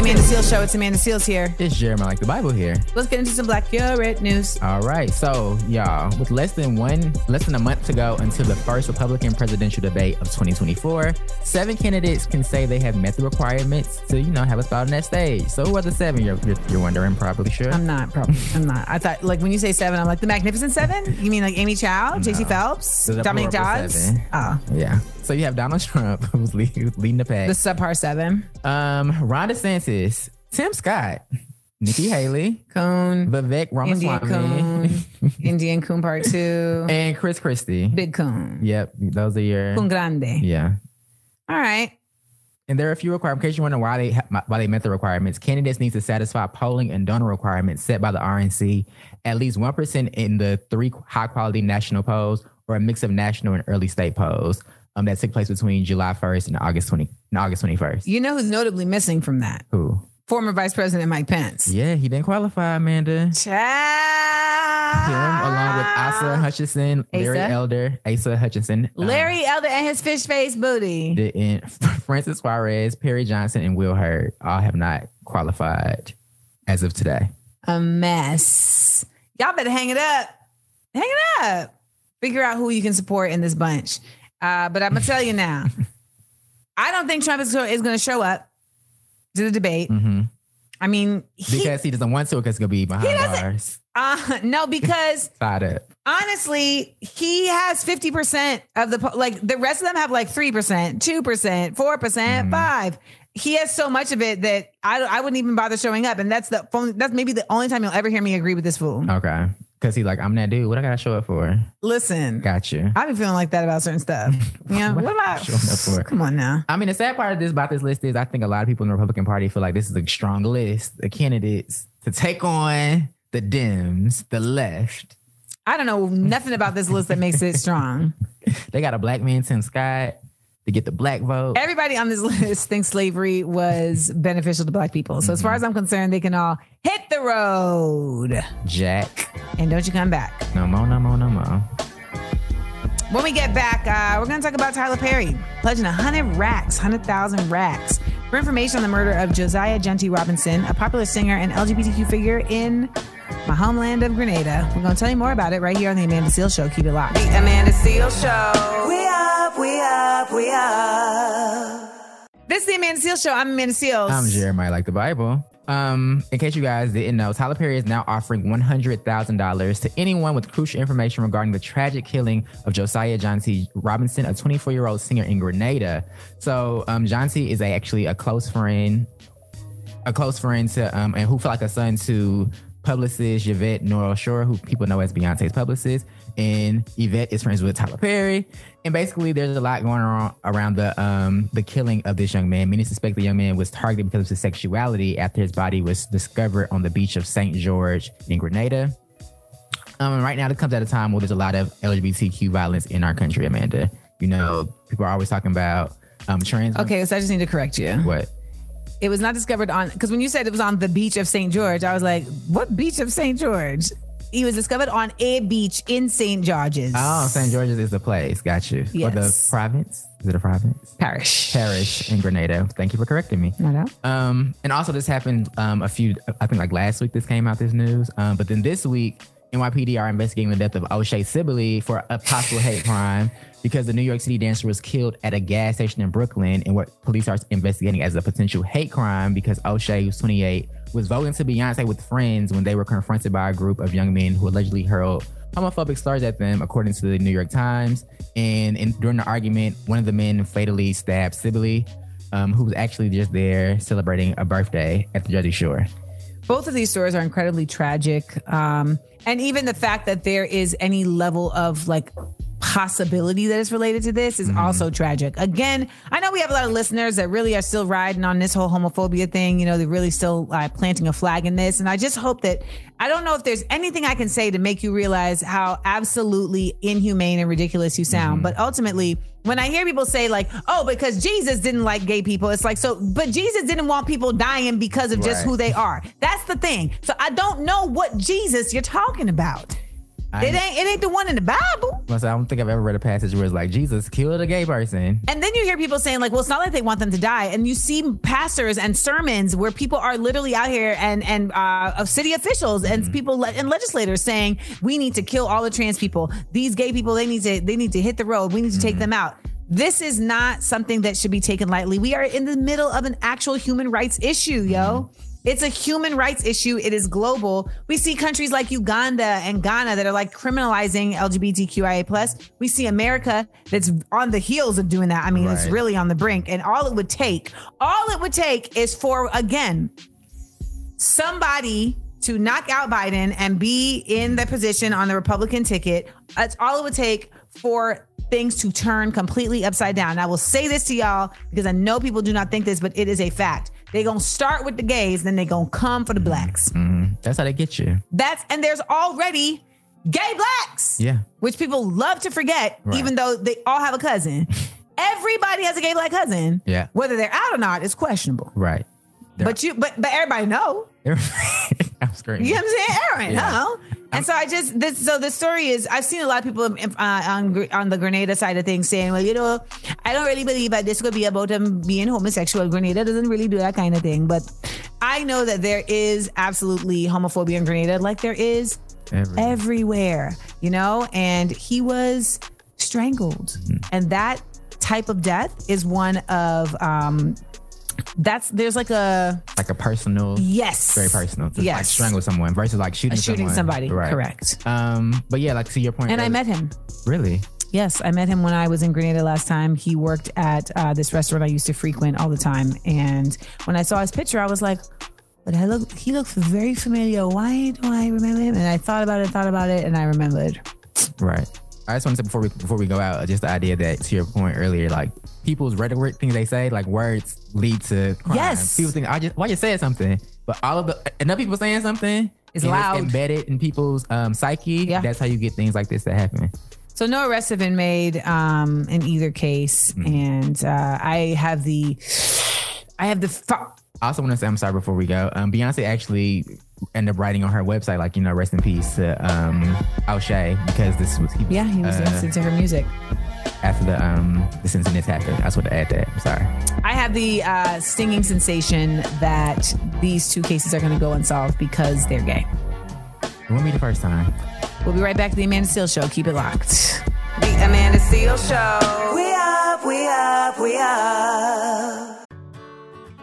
Show. It's Amanda Seales here. It's Jeremiah like the Bible here. Let's get into some Blackurate news. All right, so y'all, with less than one, less than a month to go until the first Republican presidential debate of 2024, seven candidates can say they have met the requirements to, you know, have a spot on that stage. So who are the seven? You're, you're, you're wondering, probably sure. I'm not, probably. I'm not. I thought, like, when you say seven, I'm like, the Magnificent Seven? You mean like Amy Chow, Jaycie Phelps, Dominique Dawes? Oh, Yeah. So you have Donald Trump, who's leading the pack. the subpar seven. Um, Ron DeSantis, Tim Scott, Nikki Haley, Coon, Vivek Ramaswamy, Indian Coon, Indian Coon Part Two, and Chris Christie. Big Coon, Yep, those are your. Coon Grande. Yeah. All right. And there are a few requirements. In case you wonder why they why they met the requirements, candidates need to satisfy polling and donor requirements set by the RNC. At least one percent in the three high quality national polls, or a mix of national and early state polls. Um, that took place between July first and August twenty and August twenty first. You know who's notably missing from that? Who? Former Vice President Mike Pence. Yeah, he didn't qualify, Amanda. Him, along with Asa Hutchinson, Larry Elder, Asa Hutchinson, um, Larry Elder and his fish face booty. didn't. Francis Suarez, Perry Johnson, and Will Hurd all have not qualified as of today. A mess. Y'all better hang it up. Hang it up. Figure out who you can support in this bunch. Uh, but I'm gonna tell you now. I don't think Trump is, is going to show up to the debate. hmm I mean, he, Because he doesn't want to, because it's gonna be behind doesn't- bars. uh, no, because honestly, he has 50% of the, like the rest of them have like 3%, 2%, 4%, Mm-hmm. 5 He has so much of it that I, I wouldn't even bother showing up. And that's the phone, that's maybe the only time you'll ever hear me agree with this fool. Okay. Because he's like, I'm that dude. What I gotta show up for? Listen, Got you. I've been feeling like that about certain stuff. Yeah, what am I? Showing up for. Come on now. I mean, the sad part of this about this list is I think a lot of people in the Republican Party feel like this is a strong list of candidates to take on the Dems, the left. I don't know nothing about this list that makes it strong. They got a black man, Tim Scott, to get the black vote. Everybody on this list thinks slavery was beneficial to black people. So as far as I'm concerned, they can all hit the road Jack. and don't you come back. No more, no more, no more. When we get back, uh, we're going to talk about Tyler Perry pledging 100 racks, 100,000 racks for information on the murder of Josiah Jonty Robinson, a popular singer and LGBTQ figure in my homeland of Grenada. We're going to tell you more about it right here on the Amanda Seales Show. Keep it locked. The Amanda Seales Show. We up, we up, we up. This is the Amanda Seales Show. I'm Amanda Seales. I'm Jeremiah, like the Bible. Um, in case you guys didn't know, Tyler Perry is now offering $100,000 to anyone with crucial information regarding the tragic killing of Josiah Jonty Robinson, a 24 year old singer in Grenada. So, um, Jonty is a, actually a close friend, a close friend to, um, and who felt like a son to publicist Yvette Noel-Schure, who people know as Beyonce's publicist. And Yvette is friends with Tyler Perry. And basically, there's a lot going on around the um, the killing of this young man. Many suspect the young man was targeted because of his sexuality after his body was discovered on the beach of St. George in Grenada. Um, and right now, it comes at a time where there's a lot of LGBTQ violence in our country, Amanda. You know, people are always talking about um, trans. Okay, so I just need to correct you. What? It was not discovered on because when you said it was on the beach of St. George, I was like, "What beach of St. George?" He was discovered on a beach in St. George's. Oh, St. George's is the place. Got you. Or the Yes. province. Is it a province? Parish. Parish in Grenada. Thank you for correcting me. No, no. Um, and also this happened um, a few, I think like last week this came out, this news. Um, but then this week, NYPD are investigating the death of O'Shae Sibley for a possible hate crime because the New York City dancer was killed at a gas station in Brooklyn and what police are investigating as a potential hate crime because O'Shae, was 28, was voting to Beyonce with friends when they were confronted by a group of young men who allegedly hurled homophobic slurs at them, according to the New York Times. And in, during the argument, one of the men fatally stabbed Sibley, um, who was actually just there celebrating a birthday at the Jersey Shore. Both of these stories are incredibly tragic. Um, and even the fact that there is any level of like possibility that is related to this is also tragic. Again, I know we have a lot of listeners that really are still riding on this whole homophobia thing. You know, they're really still uh, planting a flag in this. And I just hope that I don't know if there's anything I can say to make you realize how absolutely inhumane and ridiculous you sound. But ultimately, when I hear people say like, "Oh, because Jesus didn't like gay people," it's like so. But Jesus didn't want people dying because of just Right. who they are. That's the thing. So I don't know what Jesus you're talking about. I- it ain't it ain't the one in the Bible. I don't think I've ever read a passage where it's like Jesus killed a gay person. And then you hear people saying like, well, it's not like they want them to die. And you see pastors and sermons where people are literally out here and and uh, of city officials and mm-hmm. people le- and legislators saying we need to kill all the trans people. These gay people they need to they need to hit the road. We need to take mm-hmm. them out. This is not something that should be taken lightly. We are in the middle of an actual human rights issue, yo. Mm-hmm. It's a human rights issue. It is global. We see countries like Uganda and Ghana that are like criminalizing LGBTQIA plus. We see America that's on the heels of doing that. I mean, it's really on the brink. And all it would take, all it would take is for again somebody to knock out Biden and be in the position on the Republican ticket. That's all it would take for things to turn completely upside down. And I will say this to y'all because I know people do not think this, but it is a fact. They're gonna start with the gays, then they're gonna come for the blacks. Mhm. That's how they get you. That's and there's already gay blacks. Yeah. Which people love to forget, Right. even though they all have a cousin. Everybody has a gay black cousin. Yeah. Whether they're out or not is questionable. Right. But you but but everybody know. I'm screaming. You know what I'm saying? Aaron, Yeah. no. And so I just this so the story is I've seen a lot of people uh, on on the Grenada side of things saying, well, you know, I don't really believe that this could be about him being homosexual. Grenada doesn't really do that kind of thing, but I know that there is absolutely homophobia in Grenada, like there is Every- everywhere, you know. And he was strangled, and that type of death is one of um that's there's like a like a personal. yes Very personal. To like strangle someone versus like shooting, shooting someone. somebody Right. correct Um, but yeah, like to your point. and I met him Really? Yes, I met him when I was in Grenada last time. He worked at uh, this restaurant I used to frequent all the time. And when I saw his picture, I was like, but I look, he looks very familiar. Why do I remember him? And I thought about it, thought about it, and I remembered. Right. I just want to say before we before we go out, just the idea that to your point earlier, like people's rhetoric, things they say, like words lead to crime. Yes. People think I just why you said something, but all of the enough people saying something Is loud. embedded in people's um, psyche. Yeah. That's how you get things like this to happen. So no arrests have been made um, in either case, and uh, I have the, I have the. I also want to say I'm sorry before we go. Um, Beyonce actually ended up writing on her website, like you know, rest in peace to um, O'Shae because this was he, yeah, he was uh, listening to her music. after the um this incident happened. I just want to add that. I'm sorry. I have the uh, stinging sensation that these two cases are going to go unsolved because they're gay. It won't be the first time. We'll be right back to the Amanda Seales Show. Keep it locked. The Amanda Seales Show. We up, we up, we up.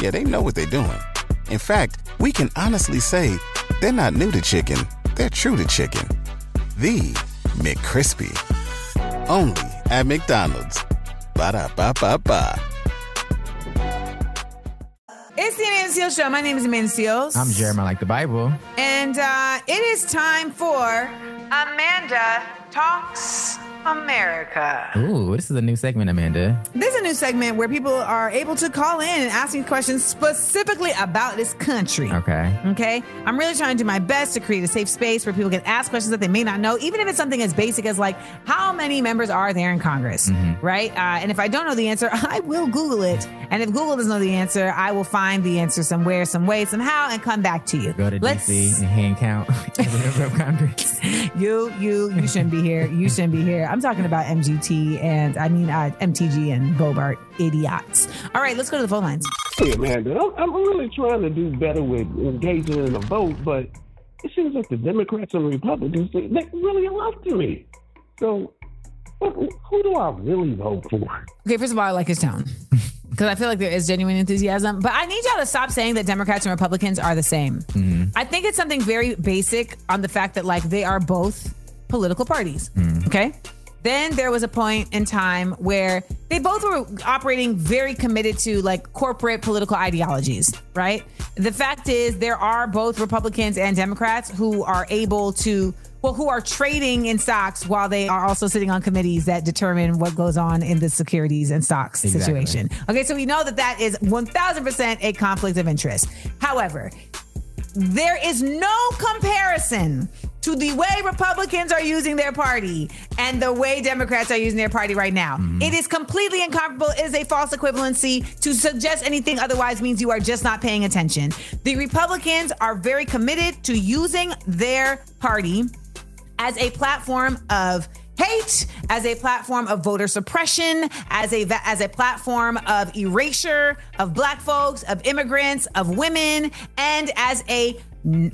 Yeah, they know what they're doing. In fact, we can honestly say they're not new to chicken, they're true to chicken. The McCrispy. Only at McDonald's. Ba da ba ba ba. It's the Amanda Show. My name is Amanda Seales. I'm Jeremiah like the Bible. And uh, it is time for Amanda Talks America. Ooh, this is a new segment, Amanda. This is a new segment where people are able to call in and ask me questions specifically about this country. Okay. Okay. I'm really trying to do my best to create a safe space where people can ask questions that they may not know, even if it's something as basic as like, how many members are there in Congress? Right. Uh, and if I don't know the answer, I will Google it. And if Google doesn't know the answer, I will find the answer somewhere, some way, somehow, and come back to you. Go to Let's- DC and hand count every member of Congress. You, you, you shouldn't be here. You shouldn't be here. I'm talking about MGT and I mean uh, MTG and Boebert idiots. All right, let's go to the phone lines. Hey, Amanda, I'm, I'm really trying to do better with engaging in the vote, but it seems like the Democrats and Republicans, they, they really are up to me. So, who do I really vote for? Okay, first of all, I like his tone because I feel like there is genuine enthusiasm. But I need y'all to stop saying that Democrats and Republicans are the same. I think it's something very basic on the fact that like they are both political parties. Mm. Okay, Then there was a point in time where they both were operating very committed to like corporate political ideologies, right? The fact is, there are both Republicans and Democrats who are able to well, who are trading in stocks while they are also sitting on committees that determine what goes on in the securities and stocks Exactly. situation. Okay, so we know that that is 1000% a conflict of interest. However, there is no comparison to the way Republicans are using their party and the way Democrats are using their party right now. Mm-hmm. It is completely incomparable. It is a false equivalency. To suggest anything otherwise means you are just not paying attention. The Republicans are very committed to using their party as a platform of hate, as a platform of voter suppression, as a as a platform of erasure of black folks, of immigrants, of women, and as a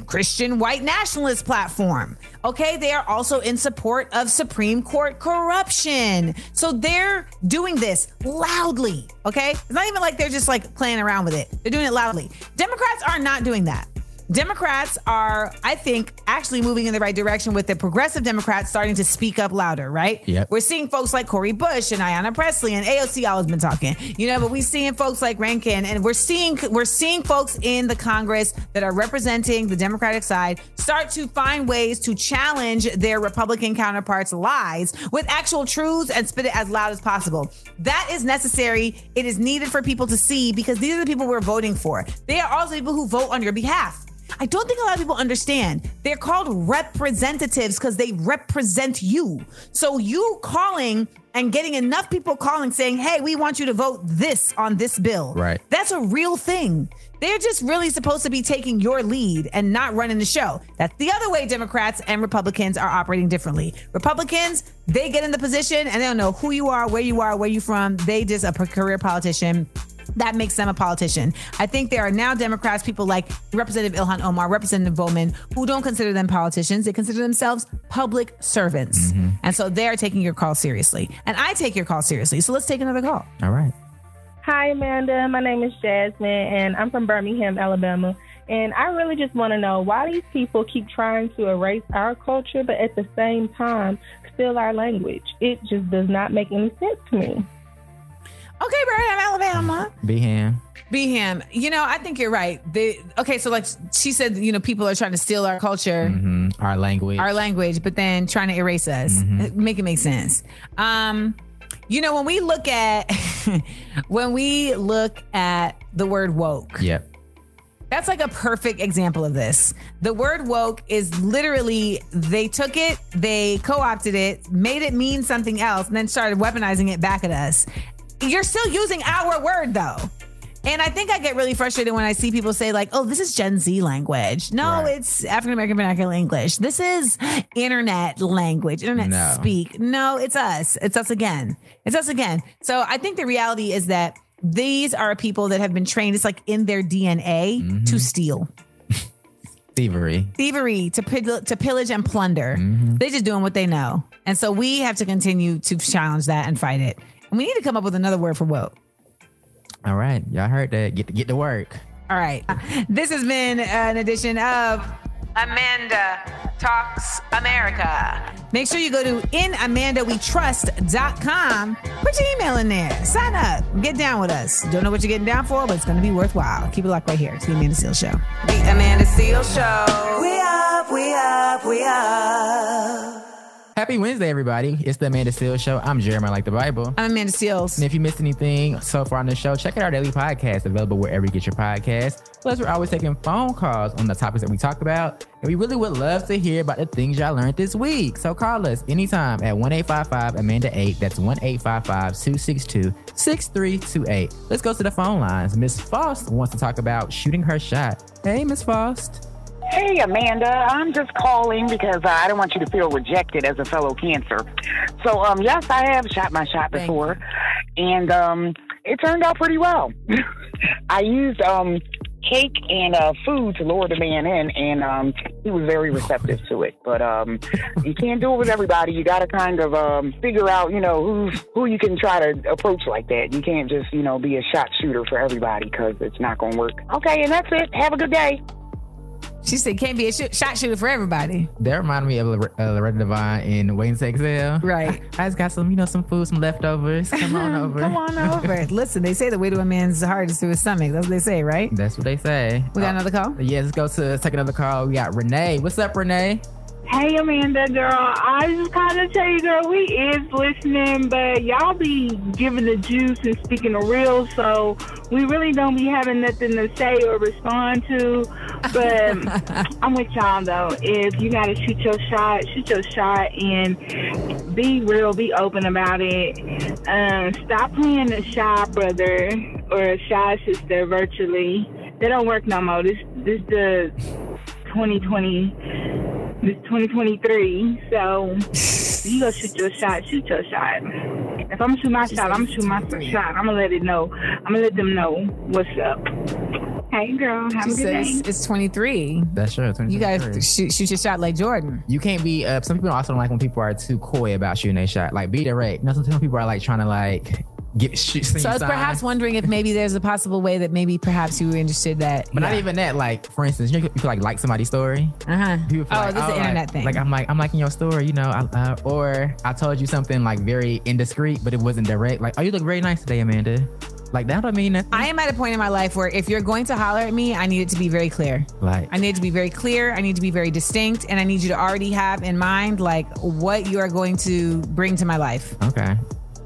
Christian white nationalist platform. Okay, they are also in support of Supreme Court corruption. So they're doing this loudly. Okay, it's not even like they're just like playing around with it. They're doing it loudly. Democrats are not doing that. Democrats are, I think, actually moving in the right direction with the progressive Democrats starting to speak up louder, right? Yep. We're seeing folks like Cori Bush and Ayanna Pressley and AOC always been talking, you know, but we're seeing folks like Rankin and we're seeing we're seeing folks in the Congress that are representing the Democratic side start to find ways to challenge their Republican counterparts' lies with actual truths and spit it as loud as possible. That is necessary. It is needed for people to see because these are the people we're voting for. They are also people who vote on your behalf. I don't think a lot of people understand. They're called representatives because they represent you. So you calling and getting enough people calling saying, hey, we want you to vote this on this bill. Right. That's a real thing. They're just really supposed to be taking your lead and not running the show. That's the other way Democrats and Republicans are operating differently. Republicans, they get in the position and they don't know who you are, where you are, where you from. They just a career politician that makes them a politician. I think there are now Democrats, people like Representative Ilhan Omar, Representative Bowman, who don't consider them politicians. They consider themselves public servants. Mm-hmm. And so they're taking your call seriously. And I take your call seriously. So let's take another call. All right. Hi, Amanda. My name is Jasmine, and I'm from Birmingham, Alabama. And I really just want to know why these people keep trying to erase our culture, but at the same time, steal our language. It just does not make any sense to me. Okay, Birmingham, Alabama. Beham. Beham, you know, I think you're right. They, okay, so like she said, you know, people are trying to steal our culture, hmm Our language. our language, but then trying to erase us. Make it make sense. Um, you know, when we look at when we look at the word woke, Yep. that's like a perfect example of this. The word woke is literally they took it, they co-opted it, made it mean something else, and then started weaponizing it back at us. You're still using our word though. And I think I get really frustrated when I see people say, like, oh, this is Gen Z language. No, Right. it's African American vernacular English. This is internet language, internet No. speak. No, it's us. It's us again. It's us again. So I think the reality is that these are people that have been trained, it's like in their DNA Mm-hmm. to steal, Thievery. thievery, to, pill- to pillage and plunder. Mm-hmm. They're just doing what they know. And so we have to continue to challenge that and fight it. And we need to come up with another word for woke. All right. Y'all heard that. Get to get to work. All right. This has been an edition of Amanda Talks America. Make sure you go to inamandawetrust.com. Put your email in there. Sign up. Get down with us. Don't know what you're getting down for, but it's going to be worthwhile. Keep it locked right here. It's the Amanda Seales Show. The Amanda Seales Show. We up, we up, we up. Happy Wednesday, everybody. It's the Amanda Seales Show. I'm Jeremiah Like the Bible. I'm Amanda Seales. And if you missed anything so far on the show, check out our daily podcast available wherever you get your podcast. Plus, we're always taking phone calls on the topics that we talk about. And we really would love to hear about the things y'all learned this week. So call us anytime at 1 855 Amanda 8. That's 1 855 262 6328. Let's go to the phone lines. Miss Faust wants to talk about shooting her shot. Hey, Miss Faust. Hey, Amanda. I'm just calling because uh, I don't want you to feel rejected as a fellow cancer. So, um, yes, I have shot my shot before, and um, it turned out pretty well. I used um, cake and uh, food to lure the man in, and um, he was very receptive to it. But um, you can't do it with everybody. You got to kind of um, figure out, you know, who who you can try to approach like that. You can't just, you know, be a shot shooter for everybody because it's not going to work. Okay, and that's it. Have a good day. She said can't be a shoot, shot shooter for everybody. That reminded me of uh, Loretta Devine in Waiting to Exhale. Right. I just got some, you know, some food, some leftovers. Come on over. Come on over. Listen, they say the way to a man's heart is through his stomach. That's what they say, right? That's what they say. We got another call? Yeah, let's go to take another call. We got Renee. What's up, Renee? Hey Amanda, girl. I just kind of tell you, girl, we is listening, but y'all be giving the juice and speaking the real, so we really don't be having nothing to say or respond to. But I'm with y'all though. If you gotta shoot your shot, shoot your shot, and be real, be open about it. Um, stop playing the shy brother or a shy sister virtually. They don't work no more. This this the 2020 this 2023. So you go shoot your shot, shoot your shot. If I'm gonna shoot my shot, I'm gonna shoot my shot. I'm gonna let it know. I'm gonna let them know what's up. Hey girl, have She a good day. it's 23. That's true. You gotta shoot, shoot your shot like Jordan. You can't be. Uh, some people also don't like when people are too coy about shooting a shot. Like be direct. You know, sometimes people are like trying to like get. So I was perhaps wondering if maybe there's a possible way that maybe perhaps you were interested that. But not even that. Like for instance, you, know, could like like somebody's story. Uh huh. Oh, like, this is an like- internet thing. Like I'm like I'm liking your story, you know, I, uh, or I told you something like very indiscreet, but it wasn't direct. Like, oh, you look very nice today, Amanda. Like that don't mean nothing. I am at a point in my life where if you're going to holler at me, I need it to be very clear. Like I need it to be very clear. I need to be very distinct, and I need you to already have in mind like what you are going to bring to my life. okay,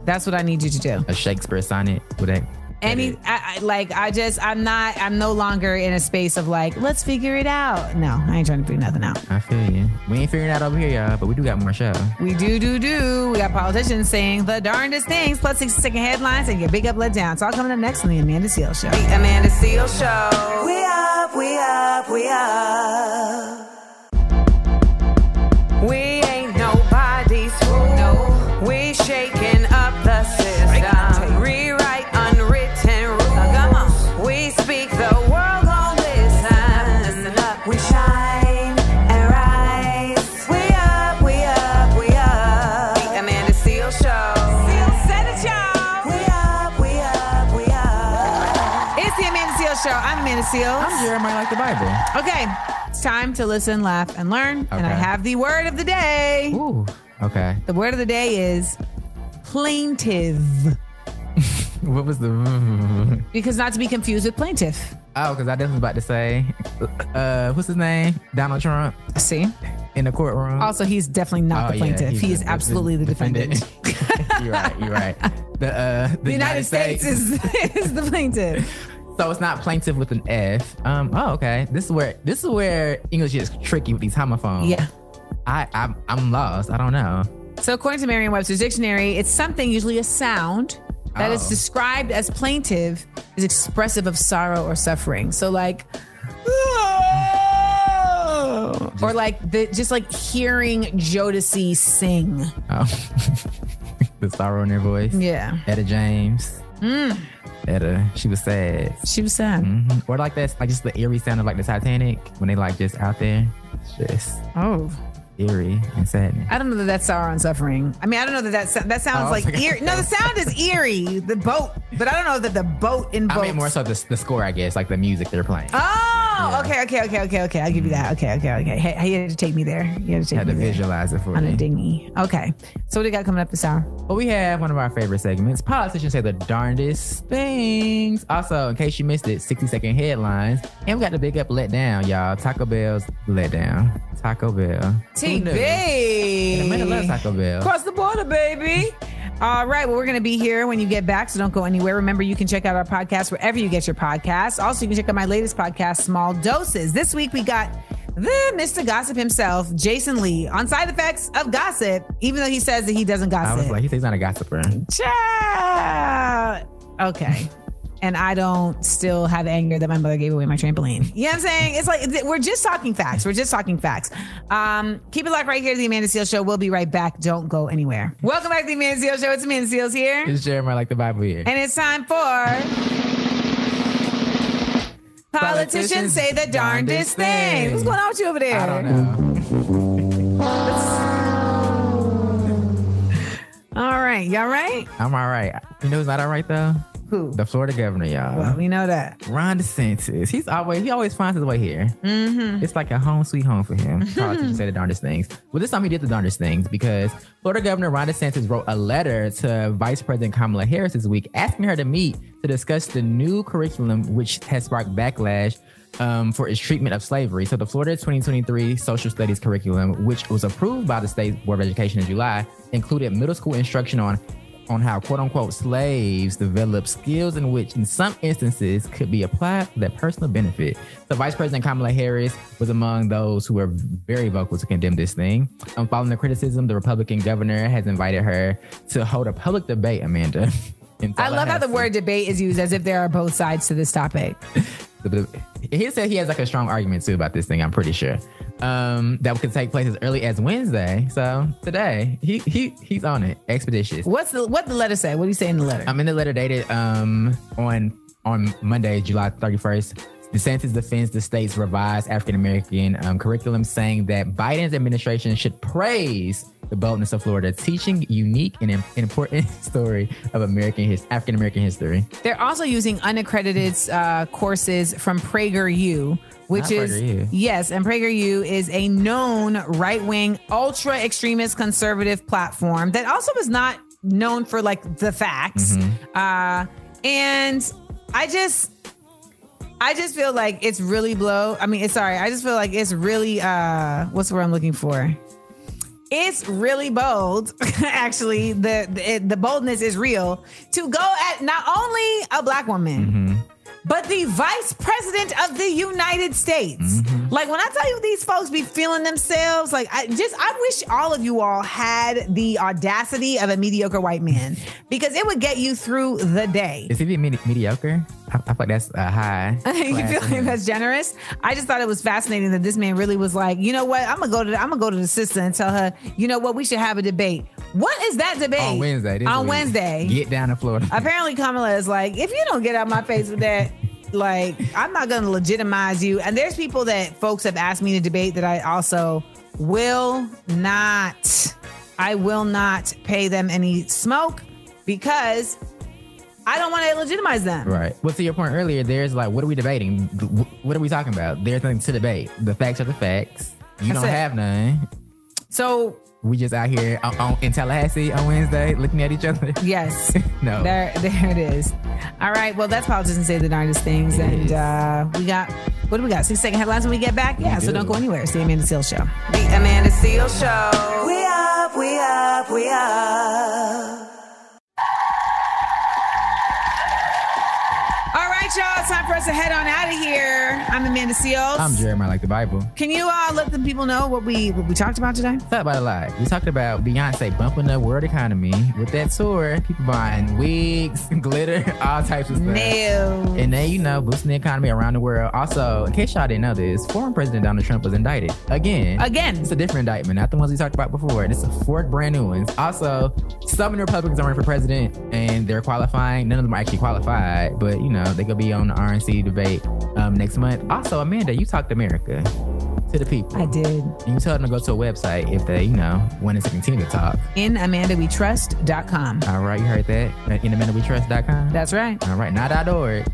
That's what I need you to do. a Shakespeare sonnet with that. Any, I, I, like, I just, I'm not, I'm no longer in a space of like, let's figure it out. No, I ain't trying to figure nothing out. I feel you. We ain't figuring it out over here, y'all, but we do got more show. We do, do, do. We got politicians saying the darndest things, plus 60 second headlines, and your big up, let down. It's all coming up next on the Amanda Seales Show. The Amanda Seales Show. We up, we up, we up. Okay, it's time to listen, laugh, and learn. And I have the word of the day. Ooh, okay. The word of the day is plaintive, What was the? because not to be confused with plaintiff. Oh, because I definitely was about to say, uh, what's his name? Donald Trump. See, in the courtroom. Also, he's definitely not Oh, the plaintiff. he's he is absolutely the defendant. you're right. You're right. The uh, the, The United States is, is the plaintiff. So it's not plaintiff with an F. Um. Oh, okay. This is where this is where English is tricky with these homophones. Yeah. I I'm, I'm lost. I don't know. So, according to Merriam-Webster's dictionary, it's something, usually a sound, that is Oh. described as plaintive, is expressive of sorrow or suffering. So, like, or like the just like hearing Jodeci sing. Oh. the sorrow in their voice. Yeah. Etta James. Mm. Etta. She was sad. She was sad. hmm Or like that's like just the eerie sound of like the Titanic when they like just out there. It's just Oh. eerie and sadness. I don't know that that's sorrow and suffering. I mean, I don't know that that, sa- that sounds Oh, like okay. eerie. No, the sound is eerie, the boat, but I don't know that the boat invokes. I mean more so the, the score, I guess, like the music they're playing. Oh, okay, okay, okay, okay, okay. I'll give you that. Okay, okay, okay. Hey, you had to take me there. You had to take had me to there. visualize it for me. on a dinghy. Okay. So what do you got coming up this hour? Well, we have one of our favorite segments. Politicians say the darndest things. Also, in case you missed it, 60 second headlines. And we got the big up let down, y'all. Taco Bell's let down. Taco Bell. Who knew? TB. And Amanda loves Taco Bell. Cross the border, baby. All right. Well, we're going to be here when you get back, so don't go anywhere. Remember, you can check out our podcast wherever you get your podcasts. Also, you can check out my latest podcast, Small Doses. This week, we got the Mr. Gossip himself, Jason Lee, on side effects of gossip, even though he says that he doesn't gossip. I was like, he says he's not a gossiper. Child. Okay. And I don't still have anger that my mother gave away my trampoline. You know what I'm saying? It's like we're just talking facts. We're just talking facts. Um, keep it locked right here to the Amanda Seales Show. We'll be right back. Don't go anywhere. Welcome back to the Amanda Seales Show. It's Amanda Seales here. It's Jeremiah like the Bible here. And it's time for Politicians Say the Darndest Things. What's going on with you over there? I don't know. All right. Y'all right? I'm all right. You know who's not all right, though? Who? The Florida governor, y'all. Well, we know that. Ron DeSantis. He's always he always finds his way here. Mm-hmm. It's like a home sweet home for him. Politicians say the darndest things. Well, this time he did the darndest things because Florida Governor Ron DeSantis wrote a letter to Vice President Kamala Harris this week asking her to meet to discuss the new curriculum, which has sparked backlash um, for its treatment of slavery. So the Florida 2023 Social Studies curriculum, which was approved by the State Board of Education in July, included middle school instruction on on how quote unquote slaves develop skills in which in some instances could be applied for their personal benefit. So Vice President Kamala Harris was among those who were very vocal to condemn this thing. Um, following the criticism, the Republican governor has invited her to hold a public debate, Amanda. I love how the word debate is used as if there are both sides to this topic. He said he has like a strong argument too about this thing. I'm pretty sure um, that could take place as early as Wednesday. So today, he he he's on it, expeditious. What's the what the letter say? What do you say in the letter? I'm in the letter dated um on on Monday, July 31st. DeSantis defends the state's revised African American um, curriculum, saying that Biden's administration should praise the boldness of Florida, teaching unique and important story of American his African American history. They're also using unaccredited uh, courses from PragerU, which Not is PragerU. yes, and PragerU is a known right-wing, ultra extremist conservative platform that also is not known for like the facts. Mm-hmm. Uh, and I just. I just feel like it's really blow. I mean, it's sorry. I just feel like it's really uh what's the word I'm looking for? It's really bold. Actually, the, the the boldness is real to go at not only a black woman, but the vice president of the United States. Mm-hmm. Like when I tell you these folks be feeling themselves, like I just I wish all of you all had the audacity of a mediocre white man because it would get you through the day. Is he being medi- mediocre? I, like that's a high. you feel like that's generous? I just thought it was fascinating that this man really was like, you know what? I'm gonna go to the, I'm gonna go to the sister and tell her, you know what? We should have a debate. What is that debate on Wednesday. On. Wednesday. Get down to Florida. Apparently, Kamala is like, if you don't get out of my face with that, like, I'm not gonna legitimize you. And there's people that folks have asked me to debate that I also will not. I will not pay them any smoke because I don't want to legitimize them. Right. Well, to your point earlier, there's like, what are we debating? What are we talking about? There's nothing to debate. The facts are the facts. You That's don't it. have none. So We just out here on, on, in Tallahassee on Wednesday looking at each other. Yes. no. There, there it is. All right. Well, that's politicians say the darndest things, and uh, we got what do we got? Six second headlines when we get back. Yeah. So do. don't go anywhere. It's the Amanda Seales Show. The Amanda Seales Show. We up, we up, we up. Right, y'all. It's time for us to head on out of here. I'm Amanda Seales. I'm Jeremiah like the Bible. Can you uh, let the people know what we what we talked about today? Talk about a lot. We talked about Beyonce bumping the world economy with that tour. People buying wigs, glitter, all types of stuff. Nails. And then, you know, boosting the economy around the world. Also, in case y'all didn't know this, former President Donald Trump was indicted again. Again. It's a different indictment, not the ones we talked about before. It's a four brand new ones. Also, some of the Republicans are running for president and they're qualifying. None of them are actually qualified, but, you know, they could be on the RNC debate um, next month. Also, Amanda, you talked America to the people. I did. And you told them to go to a website if they, you know, wanted to continue to talk. In AmandaWeTrust.com. All right, you heard that? In AmandaWeTrust.com? That's right. All right, not .org,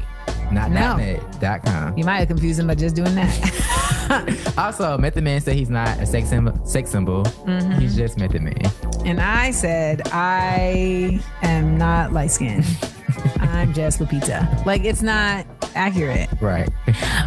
not No. .com. You might have confused them by just doing that. Also, Method Man said he's not a sex symbol. Sex symbol. Mhm. He's just Method Man. and I said, I am not light skinned. I'm just Lupita. Like, it's not accurate. Right.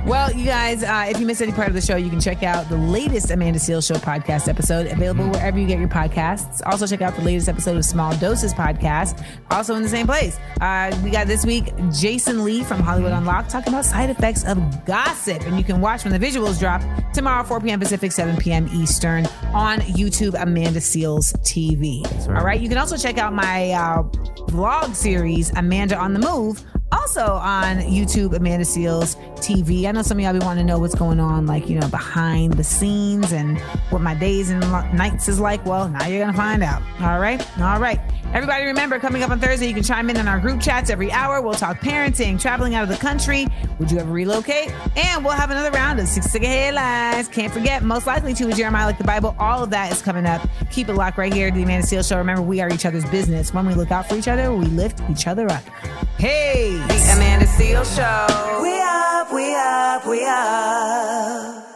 Well, you guys, uh, if you missed any part of the show, you can check out the latest Amanda Seales Show podcast episode, available wherever you get your podcasts. Also, check out the latest episode of Small Doses podcast, also in the same place. Uh, we got this week Jason Lee from Hollywood Unlocked talking about side effects of gossip. And you can watch when the visuals drop tomorrow, 4 p.m. Pacific, 7 p.m. Eastern on YouTube, Amanda Seales TV. right. All right. You can also check out my uh, vlog series, Amanda on the Move, also on YouTube, Amanda Seales TV. I know some of y'all be wanting to know what's going on, like, you know, behind the scenes and what my days and nights is like. Well, now you're going to find out. All right. All right. Everybody remember, coming up on Thursday, you can chime in on our group chats every hour. We'll talk parenting, traveling out of the country. Would you ever relocate? And we'll have another round of Six Second Headlines. Can't forget, most likely to with Jeremiah like the Bible. All of that is coming up. Keep it locked right here to the Amanda Seales Show. Remember, we are each other's business. When we look out for each other, we lift each other up. Hey, The Amanda Seales Show. We up, we up, we up.